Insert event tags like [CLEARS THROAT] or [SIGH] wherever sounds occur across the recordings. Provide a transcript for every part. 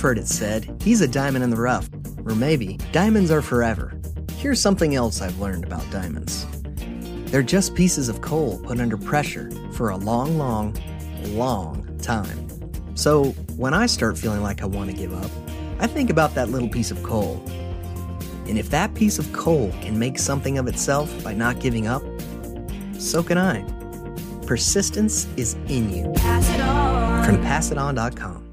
You've heard it said, he's a diamond in the rough. Or maybe, diamonds are forever. Here's something else I've learned about diamonds they're just pieces of coal put under pressure for a long, long, long time. So when I start feeling like I want to give up, I think about that little piece of coal. And if that piece of coal can make something of itself by not giving up, so can I. Persistence is in you. Pass From PassItOn.com.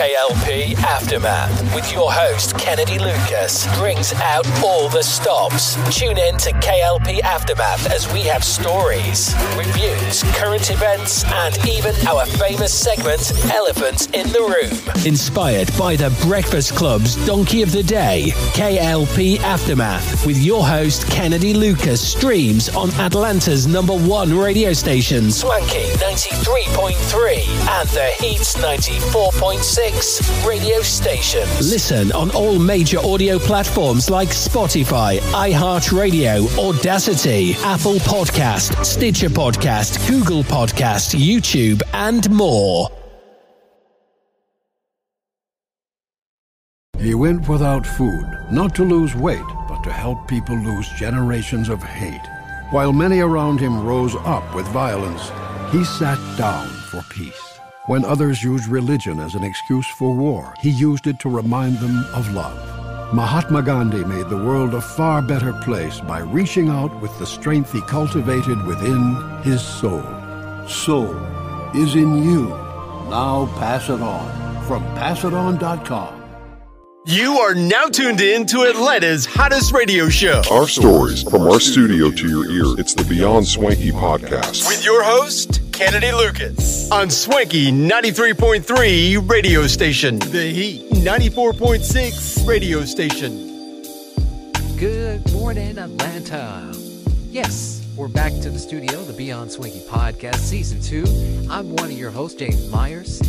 KLP Aftermath with your host Kennedy Lucas brings out all the stops. Tune in to KLP Aftermath as we have stories, reviews, current events, and even our famous segment, Elephant in the Room. Inspired by the Breakfast Club's Donkey of the Day, KLP Aftermath with your host Kennedy Lucas streams on Atlanta's number one radio station, Swanky 93.3 and The Heats 94.6 radio station. Listen on all major audio platforms like Spotify, iHeartRadio, Audacity, Apple Podcast, Stitcher Podcast, Google Podcast, YouTube, and more. He went without food, not to lose weight, but to help people lose generations of hate. While many around him rose up with violence, he sat down for peace. When others used religion as an excuse for war, he used it to remind them of love. Mahatma Gandhi made the world a far better place by reaching out with the strength he cultivated within his soul. Soul is in you. Now pass it on from PassItOn.com. You are now tuned in to Atlanta's hottest radio show. Our stories from our studio to your ear. It's the Beyond Swanky podcast. With your host, Kennedy Lucas. On Swanky 93.3 radio station. The Heat 94.6 radio station. Good morning, Atlanta. Yes, we're back to the studio, the Beyond Swanky podcast, season two. I'm one of your hosts, James Myers.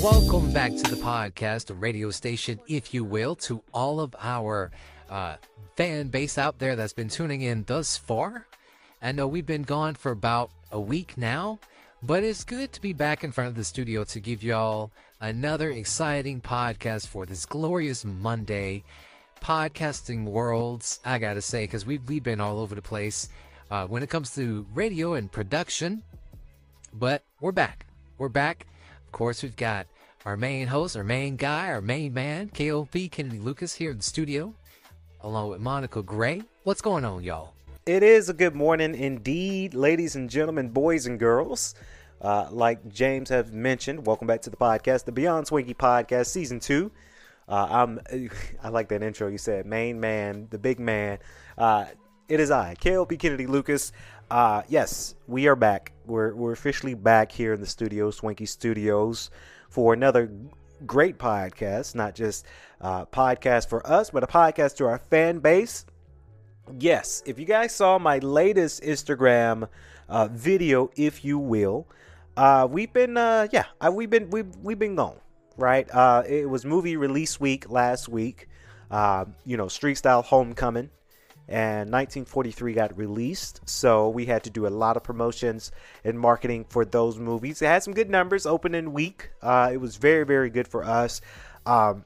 Welcome back to the podcast, a radio station, if you will, to all of our uh, fan base out there that's been tuning in thus far. I know we've been gone for about a week now, but it's good to be back in front of the studio to give y'all another exciting podcast for this glorious Monday. Podcasting worlds, I gotta say, because we've, we've been all over the place uh, when it comes to radio and production. But we're back. We're back of course, we've got our main host, our main guy, our main man, KOP Kennedy Lucas here in the studio, along with Monica Gray. What's going on, y'all? It is a good morning indeed, ladies and gentlemen, boys and girls. Uh, like James have mentioned, welcome back to the podcast, the Beyond Swanky Podcast, Season 2. Uh, I'm, [LAUGHS] I like that intro you said, main man, the big man. Uh, it is I, KLP Kennedy Lucas. Uh, yes, we are back. We're, we're officially back here in the studio, Swanky Studios, for another great podcast. Not just uh, podcast for us, but a podcast to our fan base. Yes, if you guys saw my latest Instagram uh, video, if you will, uh, we've been uh, yeah, I, we've been we've we've been gone. Right, uh, it was movie release week last week. Uh, you know, Street Style Homecoming and 1943 got released. So we had to do a lot of promotions and marketing for those movies. It had some good numbers opening week. Uh, it was very, very good for us. Um,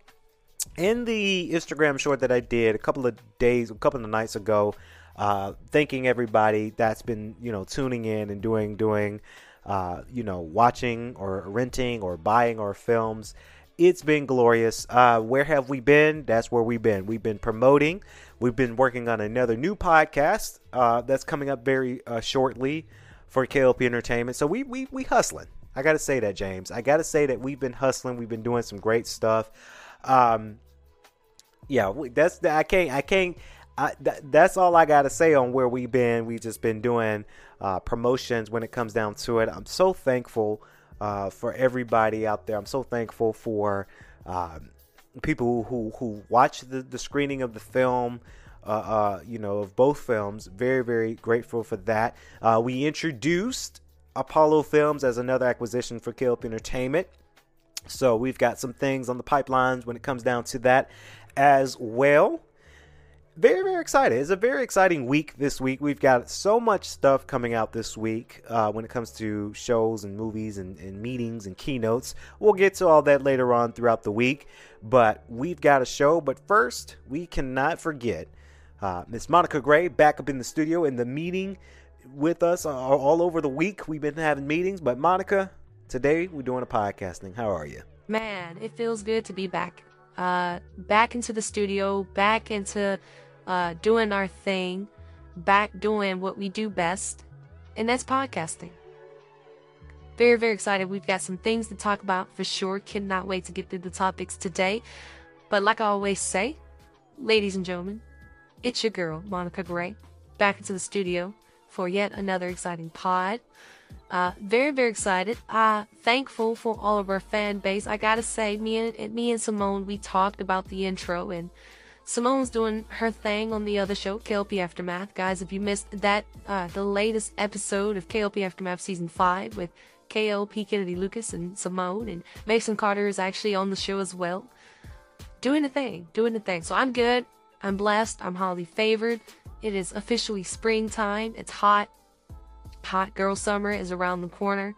in the Instagram short that I did a couple of days, a couple of nights ago, uh, thanking everybody that's been, you know, tuning in and doing, doing, uh, you know, watching or renting or buying our films. It's been glorious. Uh, where have we been? That's where we've been. We've been promoting. We've been working on another new podcast uh, that's coming up very uh, shortly for KLP Entertainment. So we we we hustling. I got to say that, James. I got to say that we've been hustling. We've been doing some great stuff. Um, yeah, that's the, I can't I can't I, th- that's all I got to say on where we've been. We've just been doing uh, promotions when it comes down to it. I'm so thankful uh, for everybody out there. I'm so thankful for um, people who, who watch the, the screening of the film. Uh, uh, you know, of both films. Very, very grateful for that. Uh, we introduced Apollo Films as another acquisition for KLP Entertainment. So we've got some things on the pipelines when it comes down to that as well. Very, very excited. It's a very exciting week this week. We've got so much stuff coming out this week uh, when it comes to shows and movies and, and meetings and keynotes. We'll get to all that later on throughout the week. But we've got a show. But first, we cannot forget uh, Miss Monica Gray back up in the studio in the meeting with us all, all over the week. We've been having meetings. But Monica, today we're doing a podcasting. How are you? Man, it feels good to be back. Uh, back into the studio, back into uh, doing our thing, back doing what we do best, and that's podcasting. Very, very excited. We've got some things to talk about for sure. Cannot wait to get through the topics today. But like I always say, ladies and gentlemen, it's your girl, Monica Gray, back into the studio for yet another exciting pod. Uh, very, very excited. Uh, thankful for all of our fan base. I gotta say, me and me and Simone, we talked about the intro, and Simone's doing her thing on the other show, KLP Aftermath. Guys, if you missed that, uh, the latest episode of KLP Aftermath season five with KLP Kennedy Lucas and Simone, and Mason Carter is actually on the show as well. Doing the thing, doing the thing. So I'm good. I'm blessed. I'm highly favored. It is officially springtime. It's hot. Hot girl summer is around the corner.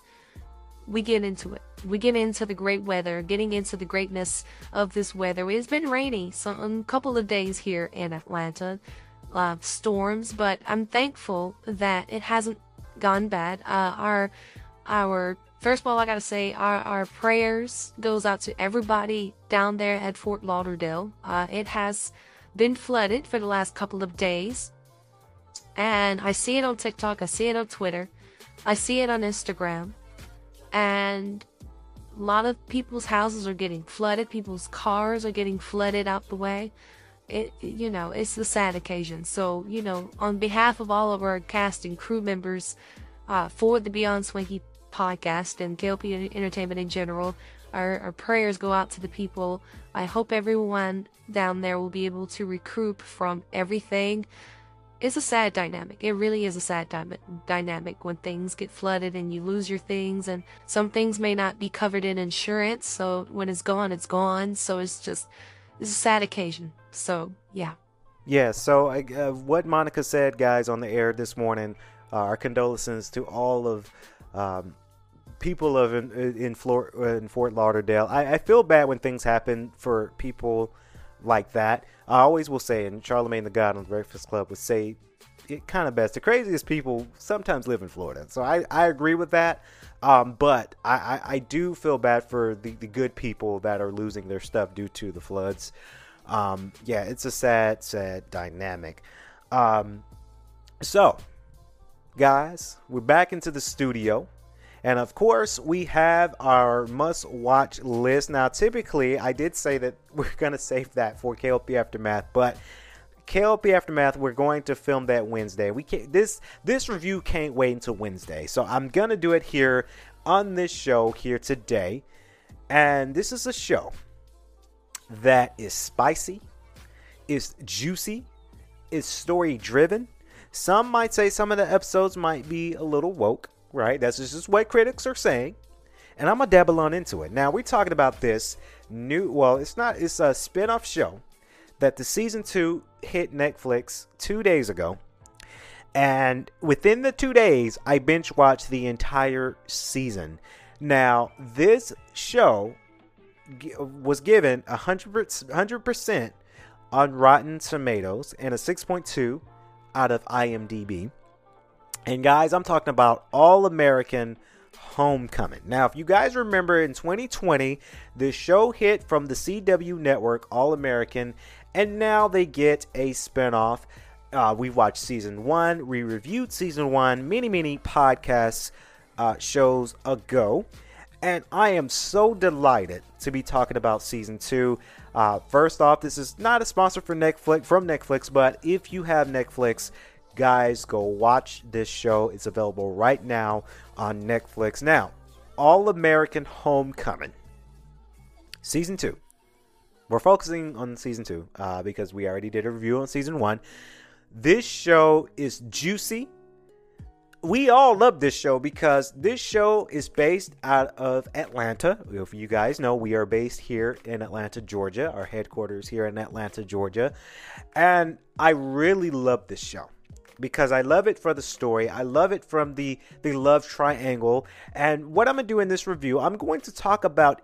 We get into it. We get into the great weather, getting into the greatness of this weather. It's been rainy some couple of days here in Atlanta, uh, storms, but I'm thankful that it hasn't gone bad. Uh, our our first of all, I gotta say our our prayers goes out to everybody down there at Fort Lauderdale. Uh, it has been flooded for the last couple of days. And I see it on TikTok, I see it on Twitter, I see it on Instagram. And a lot of people's houses are getting flooded, people's cars are getting flooded out the way. It, you know, it's a sad occasion. So, you know, on behalf of all of our cast and crew members uh, for the Beyond Swanky podcast and KLP Entertainment in general, our, our prayers go out to the people. I hope everyone down there will be able to recoup from everything it's a sad dynamic. It really is a sad dy- dynamic when things get flooded and you lose your things, and some things may not be covered in insurance. So when it's gone, it's gone. So it's just it's a sad occasion. So yeah. Yeah. So uh, what Monica said, guys, on the air this morning. Uh, our condolences to all of um, people of in in, Flor- in Fort Lauderdale. I, I feel bad when things happen for people like that. I always will say, and Charlemagne the God on the Breakfast Club would say it kind of best. The craziest people sometimes live in Florida. So I, I agree with that. Um, but I, I, I, do feel bad for the, the good people that are losing their stuff due to the floods. Um, yeah, it's a sad, sad dynamic. Um, so, guys, we're back into the studio. And of course, we have our must watch list. Now, typically, I did say that [LAUGHS] we're going to save that for KLP Aftermath, but KLP Aftermath, we're going to film that Wednesday. We can't, this this review can't wait until Wednesday. So I'm to do it here on this show here today. And this is a show that is spicy, is juicy, is story driven. Some might say some of the episodes might be a little woke right? That's just what critics are saying. And I'm gonna dabble on into it. Now we're talking about this new well, it's not it's a spin-off show that the season two hit Netflix two days ago. And within the two days, I binge watched the entire season. Now, this show was given 100 percent on Rotten Tomatoes and a 6.2 out of IMDb. And guys, I'm talking about All American Homecoming. Now, if you guys remember in 2020, the show hit from the CW network All American, and now they get a spinoff. Uh, we watched season one, we reviewed season one, many, many podcasts uh, shows ago. and I am so delighted to be talking about season two. Uh, first off, this is not a sponsor for Netflix from Netflix, but if you have Netflix, guys, go watch this show. It's available right now on Netflix. Now, All American Homecoming, season two. We're focusing on season two uh, because we already did a review on season one. This show is juicy we all love this show because this show is based out of Atlanta. If you guys know, we are based here in Atlanta, Georgia. Our headquarters here in Atlanta, Georgia. And I really love this show because I love it for the story. I love it from the the love triangle. And what I'm to do in this review, I'm going to talk about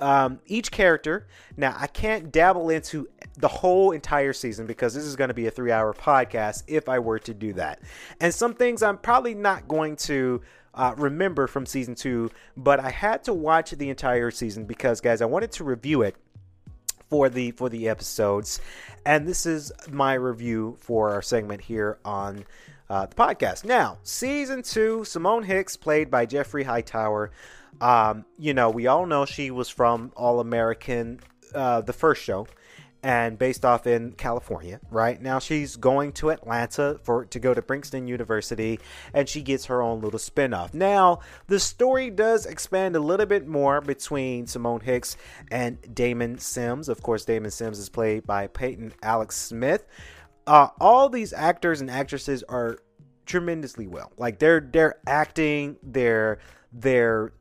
um, each character. Now, I can't dabble into the whole entire season because this is going to be a three hour podcast if I were to do that. And some things I'm probably not going to uh, remember from season two, but I had to watch the entire season because, guys, I wanted to review it for the for the episodes. And this is my review for our segment here on uh, the podcast. Now season two simone hicks played by geffri hightower. Um, you know, we all know she was from All American, uh, the first show, and based off in California. Right now, she's going to Atlanta for to go to Bringston University, and she gets her own little spinoff. Now, the story does expand a little bit more between Simone Hicks and Damon Sims. Of course, Damon Sims is played by Peyton Alex Smith. Uh, all these actors and actresses are tremendously well. Like they're they're acting, they're they're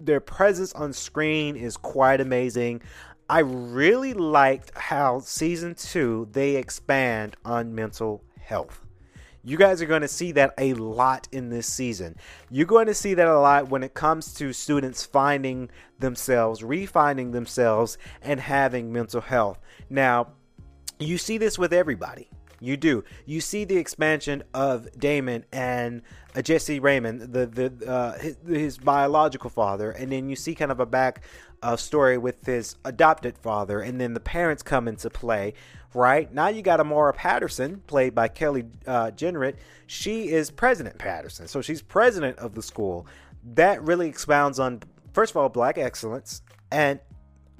their presence on screen is quite amazing. I really liked how season two they expand on mental health. You guys are going to see that a lot in this season. You're going to see that a lot when it comes to students finding themselves, refining themselves, and having mental health. Now, you see this with everybody. You do. You see the expansion of Damon and uh, Jesse Raymond, the the uh, his, his, biological father, and then you see kind of a back uh, story with his adopted father, and then the parents come into play. Right now, you got Amara Patterson, played by Kelly uh. She is President Patterson, so she's president of the school. That really expounds on, first of all, black excellence and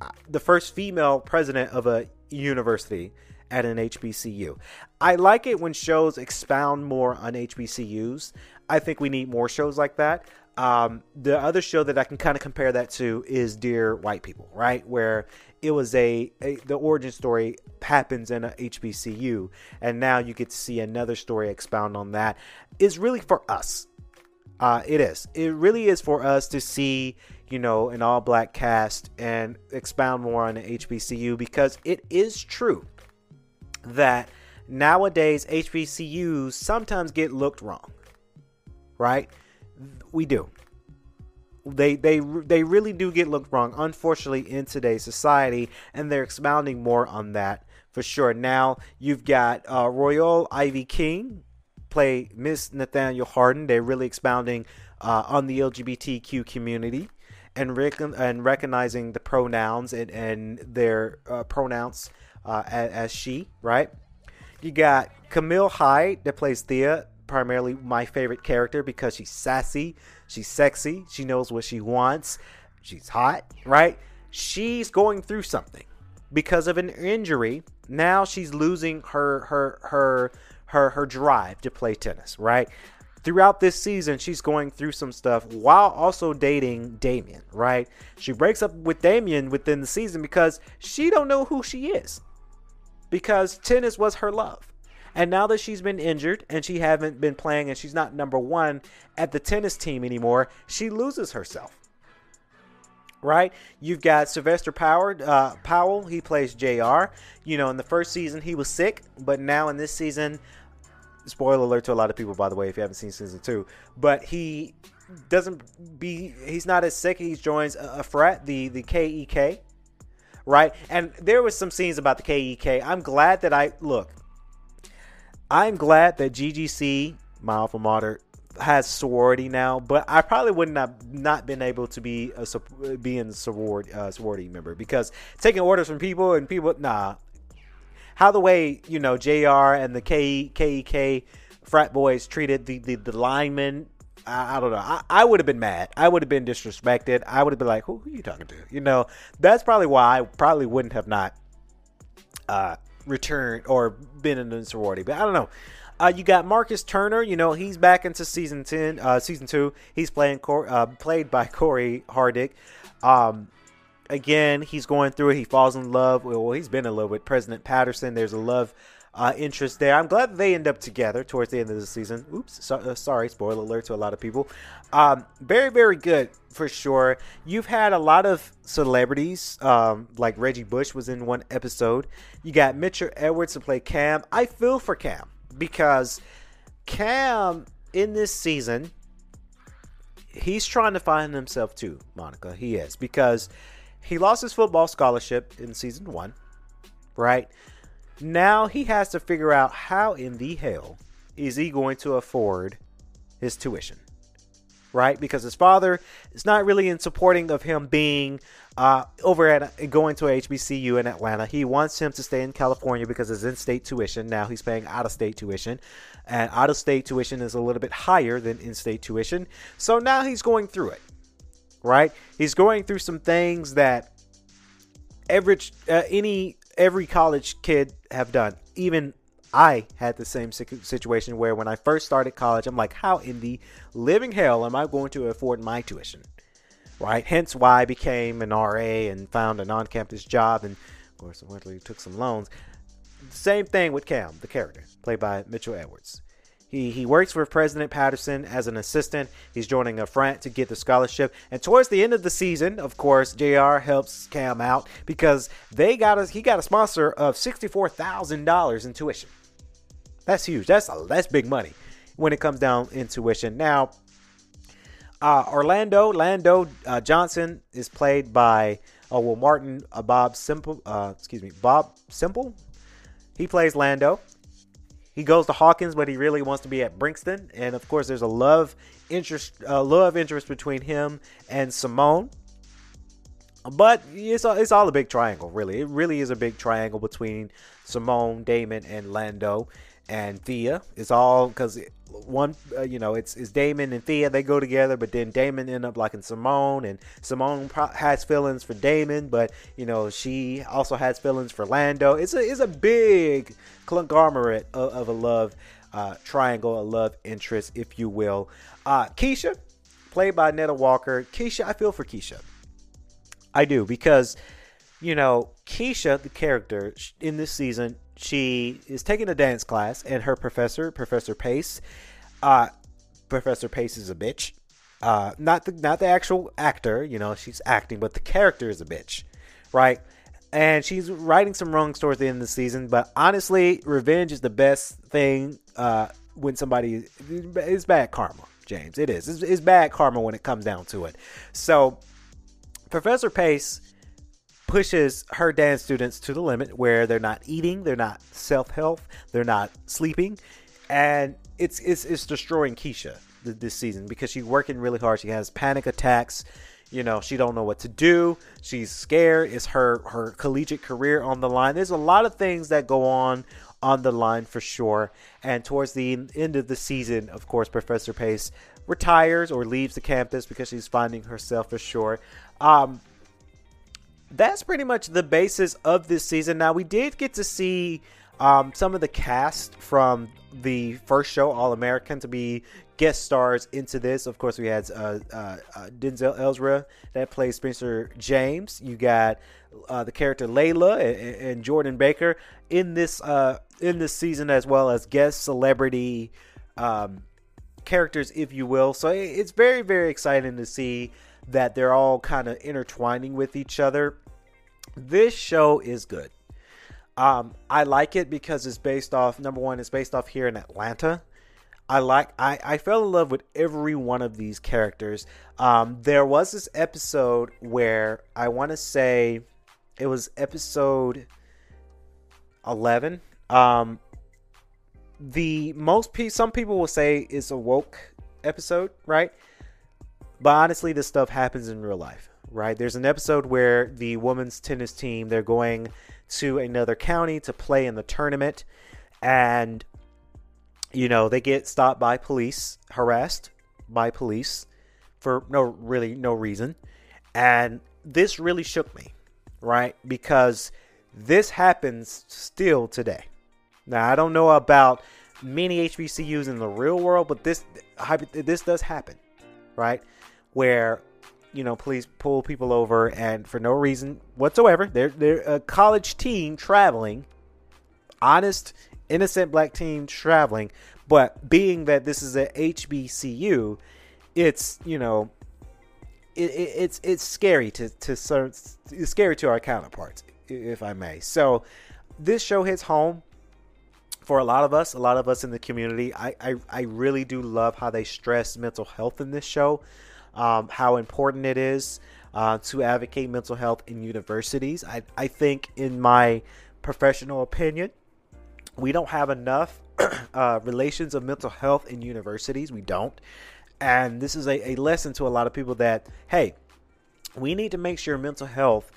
uh, the first female president of a university at an HBCU. I like it when shows expound more on HBCUs. I think we need more shows like that. Um, the other show that I can kind of compare that to is Dear White People, right? Where it was a, a, the origin story happens in a HBCU, and now you get to see another story expound on that. Is really for us. Uh, it is. It really is for us to see, you know, an all black cast and expound more on the HBCU because it is true that nowadays HBCUs sometimes get looked wrong. Right? We do. They they they really do get looked wrong, unfortunately, in today's society, and they're expounding more on that for sure. Now you've got uh, Rhoyle Ivy King play Miss Nathaniel Hardin. They're really expounding uh, on the LGBTQ community and rec- and recognizing the pronouns and and their uh, pronouns uh, as, as, she, right? You got Camille Hyde that plays Thea, primarily my favorite character because she's sassy, she's sexy, she knows what she wants, she's hot, right? She's going through something because of an injury. Now she's losing her her her her her drive to play tennis, right? Throughout this season, she's going through some stuff while also dating Damien, right? She breaks up with Damien within the season because she don't know who she is because tennis was her love. And now that she's been injured and she haven't been playing and she's not number one at the tennis team anymore, she loses herself. Right? You've got Sylvester Power, uh, Powell. He plays Jr. You know, in the first season he was sick, but now in this season, spoiler alert to a lot of people, by the way, if you haven't seen season two, but he doesn't be. He's not as sick. He joins a, a frat, the the KEK, right? And there was some scenes about the KEK. I'm glad that I look. I'm glad that GGC, my alpha mater, has sorority now, but I probably wouldn't have not been able to be a being sorority, uh, sorority member because taking orders from people and people, nah. How the way you know Jr. and the K KEK frat boys treated the the, the linemen I, I don't know. I, I would have been mad. I would have been disrespected. I would have been like, who, who are you talking to? You know, that's probably why I probably wouldn't have not uh, returned or been in the sorority. But I don't know. Uh, you got Marcus Turner. You know he's back into season ten, uh, season two. He's playing Cor- uh, played by [LAUGHS] Cory Hardrict. Um, again, he's going through it. He falls in love. Well, he's been in love with President Patterson. There's a love uh, interest there. I'm glad they end up together towards the end of the season. Oops, so, uh, sorry, spoiler alert to a lot of people. Um, very, very good for sure. You've had a lot of celebrities, um, like Reggie Bush was in one episode. You got Mitchell Edwards to play Cam. I feel for Cam because Cam in this season, he's trying to find himself too, Monica. He is because he lost his football scholarship in season one, right? Now he has to figure out how in the hell is he going to afford his tuition, right? Because his father is not really in supporting of him being uh, over at going to a HBCU in Atlanta. He wants him to stay in California because it's in-state tuition. Now he's paying out-of-state tuition, and out-of-state tuition is a little bit higher than in-state tuition. So now he's going through it, right? He's going through some things that average uh, any every college kid have done. Even I had the same situation where when I first started college, I'm like, how in the living hell am I going to afford my tuition? Right? Hence why I became an RA and found an on campus job and, of course, eventually took some loans. Same thing with Cam, the character, played by Mitchell Edwards. He, he works for President Patterson as an assistant. He's joining a front to get the scholarship. And towards the end of the season, of course, JR helps Cam out because they got a, he got a sponsor of $64,000 in tuition. That's huge. That's a, that's big money when it comes down in tuition. Now, uh, Orlando Lando uh, Johnson is played by uh, well Martin uh, Bobb-Semple. Uh, excuse me, Bob Simple. He plays Lando. He goes to Hawkins, but he really wants to be at Bringston. And of course, there's a love interest, uh, love interest between him and Simone. But it's all, it's all a big triangle, really. It really is a big triangle between Simone, Damon, and Lando and Thea. It's all because one, uh, you know, it's, it's Damon and Thea. They go together, but then Damon end up liking Simone, and Simone pro- has feelings for Damon, but you know, she also has feelings for Lando. It's a it's a big conglomerate of, of a love uh, triangle, a love interest, if you will. Uh, Keisha, played by Netta Walker. Keisha, I feel for Keisha. I do because you know Keisha, the character in this season, she is taking a dance class, and her professor, Professor Pace, uh, Professor Pace is a bitch. Uh, not the not the actual actor, you know, she's acting, but the character is a bitch, right? And she's writing some wrongs towards the end of the season. But honestly, revenge is the best thing uh, when somebody is bad karma. James, it is. It's, it's bad karma when it comes down to it. So, Professor Pace pushes her dance students to the limit where they're not eating, they're not self health, they're not sleeping, and it's it's it's destroying Keisha this season because she's working really hard. She has panic attacks. You know, she don't know what to do. She's scared. It's her her collegiate career on the line. There's a lot of things that go on on the line for sure. And towards the end of the season, of course, Professor Pace retires or leaves the campus because she's finding herself for sure. Um, that's pretty much the basis of this season. Now, we did get to see um, some of the cast from the first show, All American, to be guest stars into this. Of course, we had uh, uh, uh, Denzel Ezra that plays Spencer James. You got uh, the character Layla and, and, Jordan Baker in this uh, in this season, as well as guest celebrity um, characters, if you will. So it's very very exciting to see that they're all kind of intertwining with each other. This show is good. Um, I like it because it's based off number one, it's based off here in Atlanta. I like I, I fell in love with every one of these characters. Um, there was this episode where I want to say it was episode eleven. Um, the most pe- some people will say it's a woke episode, right? But honestly, this stuff happens in real life, right? There's an episode where the women's tennis team they're going to another county to play in the tournament, and you know they get stopped by police, harassed, by police for no really no reason. And this really shook me, right? Because this happens still today. Now, I don't know about many HBCUs in the real world, but this this does happen, right? Where you know police pull people over and for no reason whatsoever, they're they're a college team traveling, honest, innocent black team traveling, but being that this is a HBCU, it's you know. It, it, it's it's scary to to it's scary to our counterparts, if I may. So, this show hits home for a lot of us, a lot of us in the community, I, I, I really do love how they stress mental health in this show, um, how important it is uh, to advocate mental health in universities. I, I think, in my professional opinion, we don't have enough [CLEARS THROAT] uh, relations of mental health in universities. We don't. And this is a, a lesson to a lot of people that, hey, we need to make sure mental health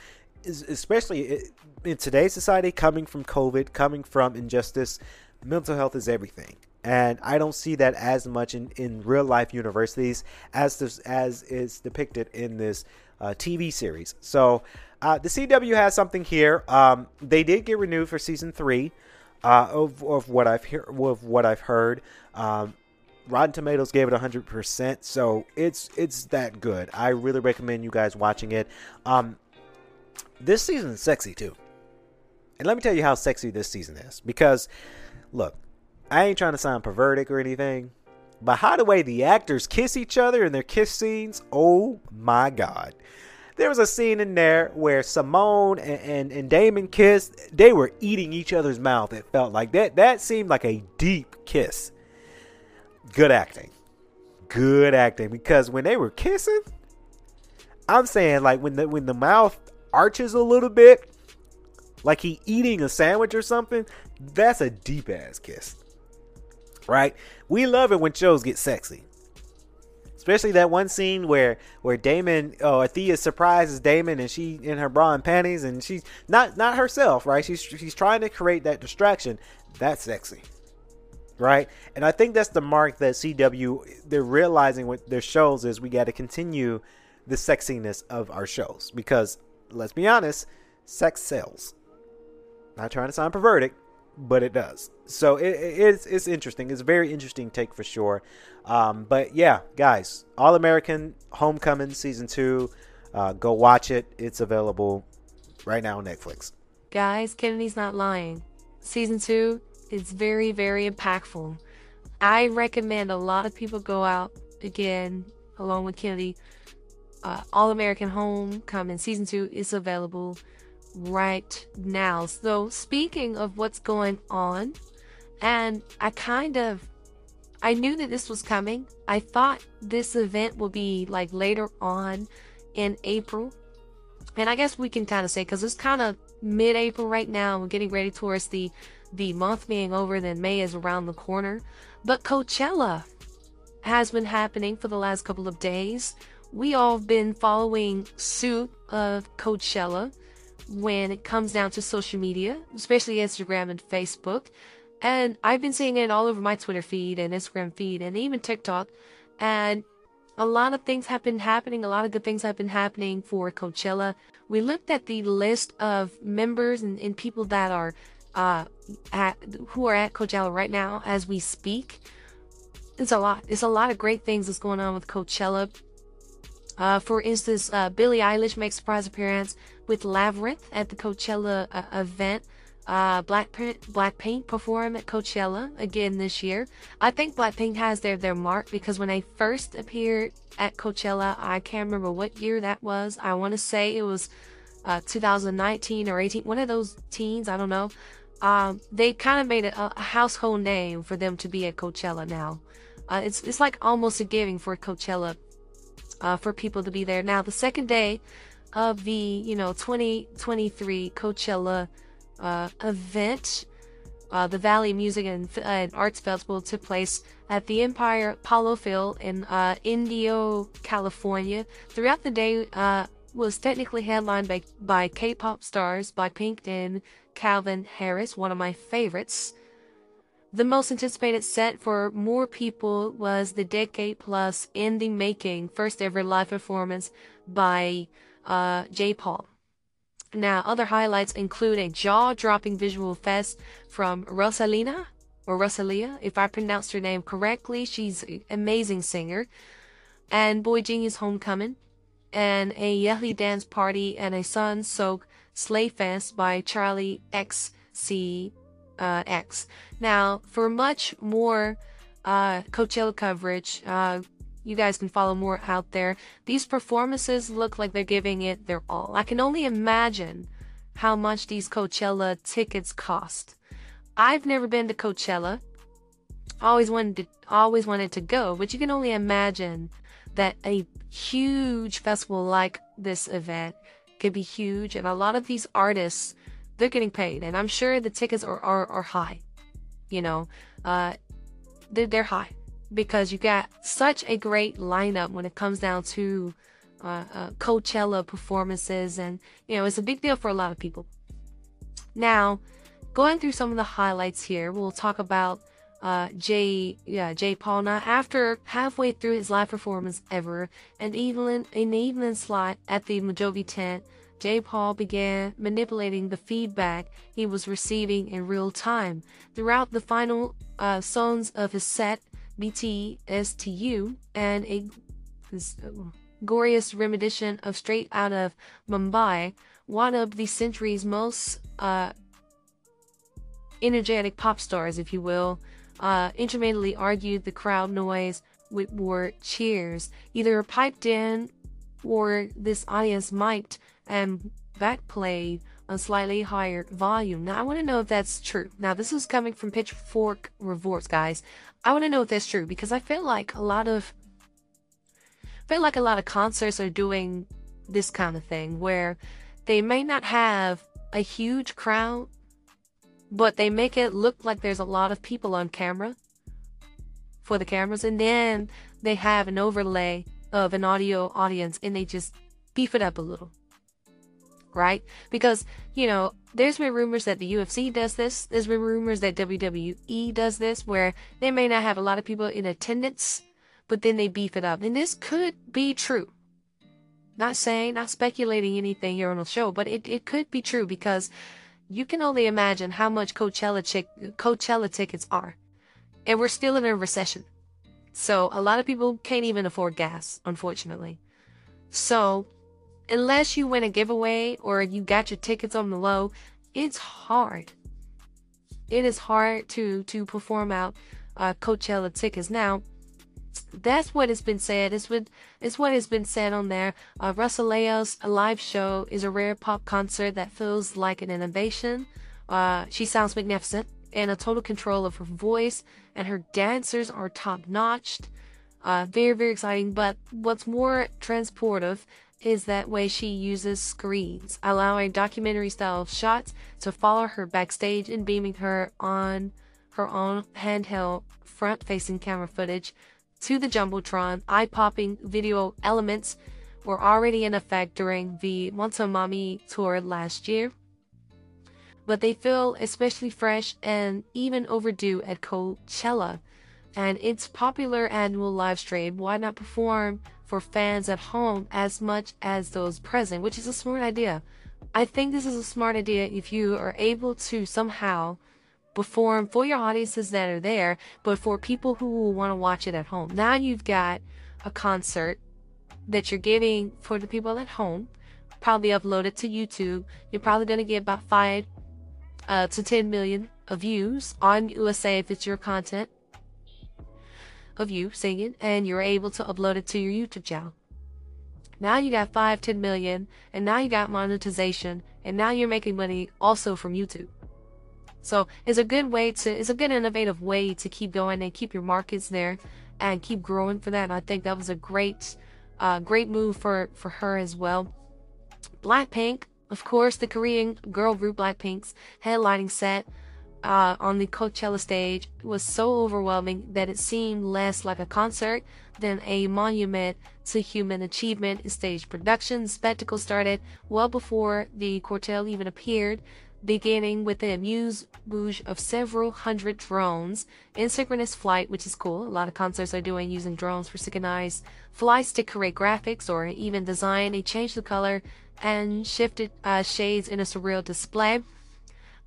is especially in today's society coming from covid coming from injustice mental health is everything and i don't see that as much in, in real life universities as this as is depicted in this uh, tv series so uh, the cw has something here um, they did get renewed for season three uh, of, of what i've heard of what i've heard um, Rotten Tomatoes gave it 100%, so it's it's that good. I really recommend you guys watching it. Um, this season is sexy too. And let me tell you how sexy this season is. Because, look, I ain't trying to sound perverted or anything, but how the way the actors kiss each other in their kiss scenes, oh my god. There was a scene in there where Simone and, and, and Damon kissed. They were eating each other's mouth. It felt like that. That seemed like a deep kiss. Good acting. Good acting. Because when they were kissing, I'm saying like when the when the mouth arches a little bit, like he eating a sandwich or something, that's a deep ass kiss. Right? We love it when shows get sexy. Especially that one scene where where Damon oh Thea surprises Damon and she in her bra and panties and she's not not herself, right? She's she's trying to create that distraction. That's sexy. Right? And I think that's the mark that CW they're realizing with their shows is we gotta continue the sexiness of our shows. Because let's be honest, sex sells. Not trying to sound perverted, but it does. So it, it's it's interesting. It's a very interesting take for sure. Um, but yeah, guys, All American Homecoming season two, uh, go watch it. It's available right now on Netflix. Guys, Kennedy's not lying. Season two is very very impactful. I recommend a lot of people go out again along with Kennedy uh, All American Homecoming season two is available right now. So, speaking of what's going on, and I kind of I knew that this was coming. I thought this event would be like later on in April. And I guess we can kind of say because it's kind of mid-April right now. We're getting ready towards the the month being over. Then May is around the corner. But Coachella has been happening for the last couple of days we all have been following suit of Coachella when it comes down to social media, especially Instagram and Facebook. And I've been seeing it all over my Twitter feed and Instagram feed and even TikTok. And a lot of things have been happening. A lot of good things have been happening for Coachella. We looked at the list of members and, and people that are uh, at who are at Coachella right now as we speak. It's a lot. It's a lot of great things that's going on with Coachella. Uh, for instance, uh, Billie Eilish makes a surprise appearance with Labrinth at the Coachella uh, event. Uh, Blackpink, Blackpink perform at Coachella again this year. I think Blackpink has their their mark because when they first appeared at Coachella, I can't remember what year that was. I want to say it was uh, 2019 or 18, one of those teens. I don't know. Um, they kind of made a, a, household name for them to be at Coachella now. Uh, it's it's like almost a giving for Coachella uh, for people to be there. Now, the second day of the, you know, 2023 Coachella uh, event, uh, the Valley Music and, and, Arts Festival took place at the Empire Polo Field in uh, Indio, California. Throughout the day, uh, was technically headlined by, by K-pop stars Blackpink and Calvin Harris, one of my favorites. The most anticipated set for more people was the decade plus in the making first ever live performance by uh, Jai Paul. Now, other highlights include a jaw dropping visual fest from Rosalina, or Rosalia, if I pronounced her name correctly. She's an amazing singer. And boygenius Homecoming, and a Yaeji dance party, and a Sun Soak slay Fest by Charli XC uh, X. Now, for much more uh, Coachella coverage, uh, you guys can follow more out there. These performances look like they're giving it their all. I can only imagine how much these Coachella tickets cost. I've never been to Coachella. Always wanted to, always wanted to go, but you can only imagine that a huge festival like this event could be huge, and a lot of these artists they're getting paid, and I'm sure the tickets are are, are high. You know, uh, they're, they're high because you got such a great lineup when it comes down to uh, uh, Coachella performances, and you know it's a big deal for a lot of people. Now, going through some of the highlights here, we'll talk about uh, Jay, yeah, Jai Paul. Now, after halfway through his live performance ever, and even an evening slot at the Mojave tent, Jai Paul began manipulating the feedback he was receiving in real time. Throughout the final uh, songs of his set, BTSTU, and a glorious rendition of Straight Out of Mumbai, one of the century's most uh, energetic pop stars, if you will, uh, intermittently argued the crowd noise with more cheers, either piped in or this audience mic'd and backplayed on slightly higher volume. Now, I want to know if that's true. Now, this is coming from Pitchfork Reports, guys. I want to know if that's true because I feel like a lot of, I feel like a lot of concerts are doing this kind of thing where they may not have a huge crowd, but they make it look like there's a lot of people on camera for the cameras, and then they have an overlay of an audio audience and they just beef it up a little right? Because, you know, there's been rumors that the UFC does this. There's been rumors that WWE does this, where they may not have a lot of people in attendance, but then they beef it up. And this could be true. Not saying, not speculating anything here on the show, but it, it could be true because you can only imagine how much Coachella, chick, Coachella tickets are. And we're still in a recession. So a lot of people can't even afford gas, unfortunately. So unless you win a giveaway or you got your tickets on the low, it's hard. It is hard to to perform out uh, Coachella tickets. Now, that's what has been said. It's what it's what has been said on there. Uh, Rosalia's live show is a rare pop concert that feels like an innovation. Uh, she sounds magnificent and a total control of her voice, and her dancers are top notched. Uh, very very exciting. But what's more transportive is that way she uses screens, allowing documentary style shots to follow her backstage and beaming her on her own handheld front facing camera footage to the Jumbotron. Eye popping video elements were already in effect during the Motomami tour last year, but they feel especially fresh and even overdue at Coachella and its popular annual live stream. Why not perform for fans at home as much as those present, which is a smart idea. I think this is a smart idea if you are able to somehow perform for your audiences that are there, but for people who will want to watch it at home. Now you've got a concert that you're giving for the people at home, probably upload it to YouTube. You're probably going to get about 5 uh, to 10 million views on, let's say, if it's your content of you singing and you're able to upload it to your YouTube channel. Now you got 5, 10 million, and now you got monetization, and now you're making money also from YouTube. So it's a good way to, it's a good innovative way to keep going and keep your markets there and keep growing for that. And I think that was a great, uh, great move for, for her as well. Blackpink, of course, the Korean girl group Blackpink's headlining set uh, on the Coachella stage was so overwhelming that it seemed less like a concert than a monument to human achievement in stage production. Spectacle started well before the quartet even appeared. beginning with the amuse bouche of several hundred drones in synchronous flight, which is cool. A lot of concerts are doing using drones for synchronized flights to create graphics or even design. They changed the color and shifted uh, shades in a surreal display,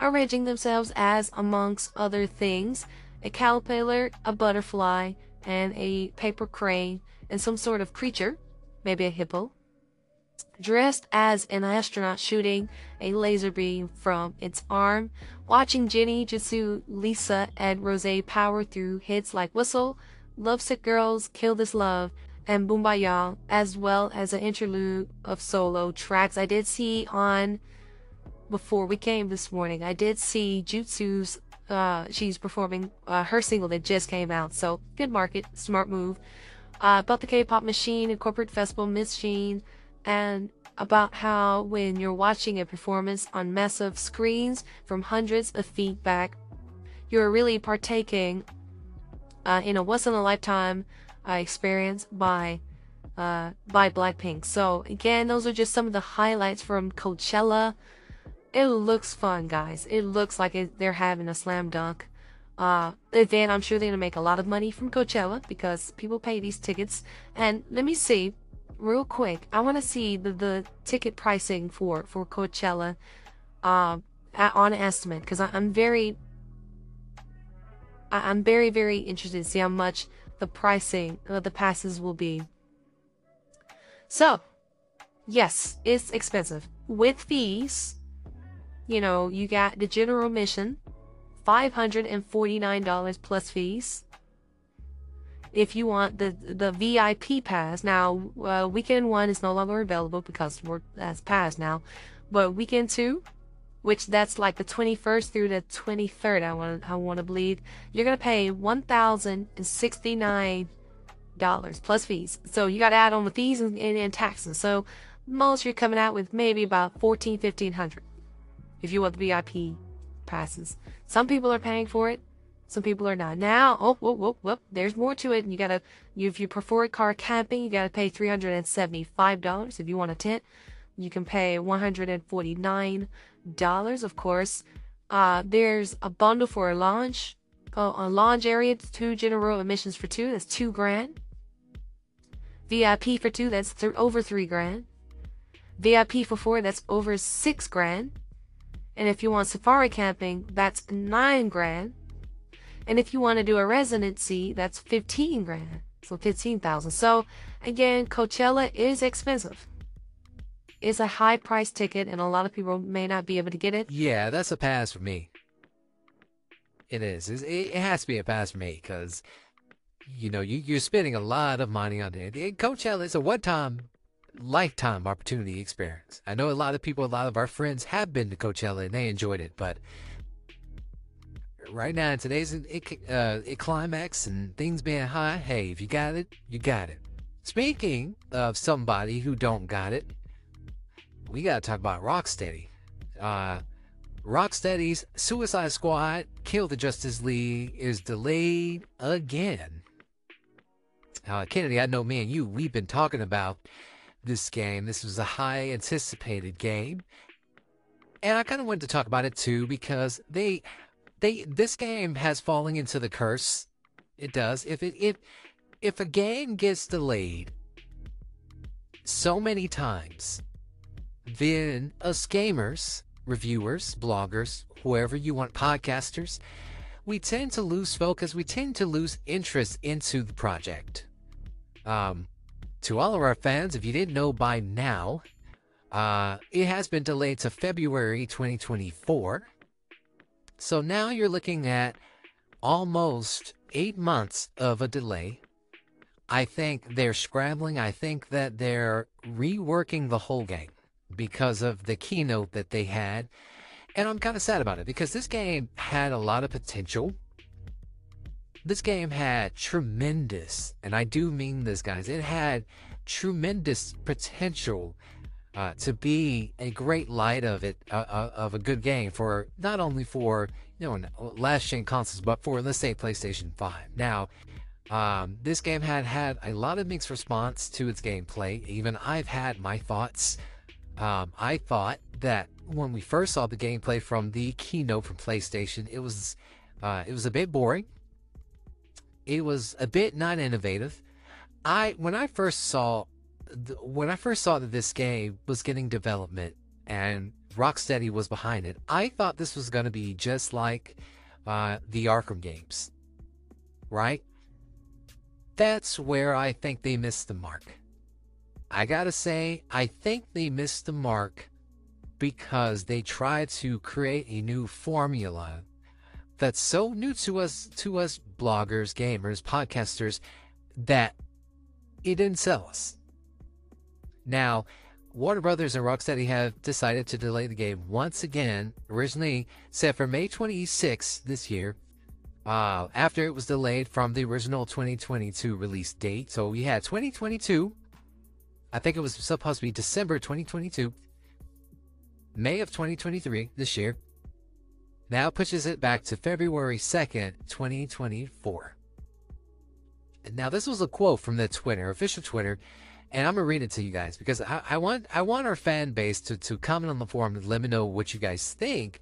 arranging themselves as, amongst other things, a caterpillar, a butterfly, and a paper crane, and some sort of creature, maybe a hippo, dressed as an astronaut shooting a laser beam from its arm, watching Jennie, Jisoo, Lisa, and Rosé power through hits like Whistle, Lovesick Girls, Kill This Love, and Boombayah, as well as an interlude of solo tracks. I did see on before we came this morning, I did see Jisoo's uh, she's performing uh, her single that just came out. So good market, smart move. Uh, about the K-pop machine and corporate festival machine, and about how when you're watching a performance on massive screens from hundreds of feet back, you're really partaking uh, in a once in a lifetime uh, experience by uh, by Blackpink. So again, those are just some of the highlights from Coachella. It looks fun, guys. It looks like it, they're having a slam dunk uh, event. I'm sure they're gonna make a lot of money from Coachella because people pay these tickets. And let me see, real quick. I want to see the the ticket pricing for for Coachella, uh, on estimate because I'm very, I, I'm very very interested to see how much the pricing of the passes will be. So, yes, it's expensive with fees you know, you got the general admission, $549 plus fees. If you want the the VIP pass, now uh, weekend one is no longer available because we're that's passed now, but weekend two, which that's like the 21st through the 23rd, I want I want to believe you're gonna pay one thousand and sixty nine dollars plus fees. So you got to add on the fees and, and, and taxes. So most you're coming out with maybe about 14, 1500 if you want the VIP passes. Some people are paying for it. Some people are not. Now, oh, whoop, whoop, whoop, there's more to it. And You gotta, you, if you prefer car camping, you gotta pay $375. If you want a tent, you can pay $149. Of course, uh, there's a bundle for a lounge, oh, a lounge area, two general admissions for two, that's two grand. VIP for two, that's th- over three grand. VIP for four, that's over six grand. And if you want safari camping, that's nine grand. And if you want to do a residency, that's 15 grand. So 15,000. So again, Coachella is expensive. It's a high price ticket and a lot of people may not be able to get it. Yeah, that's a pass for me. It is. It has to be a pass for me because, you know, you, you're spending a lot of money on it. Coachella is a one time lifetime opportunity experience. I know a lot of people, a lot of our friends have been to Coachella and they enjoyed it, but right now in today's uh, climax and things being high, hey, if you got it, you got it. Speaking of somebody who don't got it, we gotta talk about Rocksteady. Uh, Rocksteady's Suicide Squad Kill the Justice League is delayed again. Uh, Kennedy, I know me and you, we've been talking about this game. This was a high anticipated game. And I kind of wanted to talk about it too because they they this game has fallen into the curse. It does. If it if if a game gets delayed so many times, then us gamers, reviewers, bloggers, whoever you want, podcasters, we tend to lose focus. We tend to lose interest into the project. Um, to all of our fans, if you didn't know by now, uh, it has been delayed to February 2024. So now you're looking at almost eight months of a delay. I think they're scrambling. I think that they're reworking the whole game because of the keynote that they had. And I'm kind of sad about it because this game had a lot of potential. This game had tremendous, and I do mean this, guys, it had tremendous potential uh, to be a great light of it, uh, uh, of a good game for not only for, you know, last gen consoles, but for, let's say, PlayStation 5. Now, um, this game had had a lot of mixed response to its gameplay. Even I've had my thoughts. Um, I thought that when we first saw the gameplay from the keynote from PlayStation, it was uh, it was a bit boring. It was a bit not innovative. I when I first saw when I first saw that this game was getting development and Rocksteady was behind it, I thought this was going to be just like uh, the Arkham games, right? That's where I think they missed the mark. I gotta say, I think they missed the mark because they tried to create a new formula that's so new to us to us bloggers, gamers, podcasters that it didn't sell us. Now, Warner Brothers and Rocksteady have decided to delay the game once again, originally set for May 26th this year, uh, after it was delayed from the original 2022 release date. So we had 2022, I think it was supposed to be December 2022, May of 2023 this year, now pushes it back to February 2nd, 2024. Now, this was a quote from the Twitter, official Twitter, and I'm gonna read it to you guys because I, I want I want our fan base to, to comment on the forum and let me know what you guys think.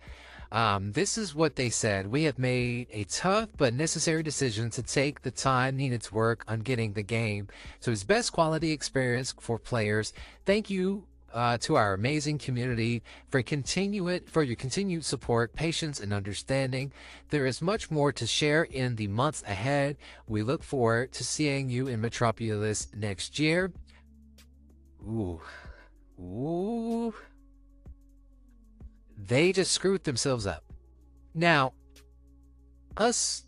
Um, this is what they said. We have made a tough but necessary decision to take the time needed to work on getting the game to its best quality experience for players. Thank you uh, to our amazing community for continued for your continued support, patience, and understanding. There is much more to share in the months ahead. We look forward to seeing you in Metropolis next year. Ooh, ooh, they just screwed themselves up. Now, us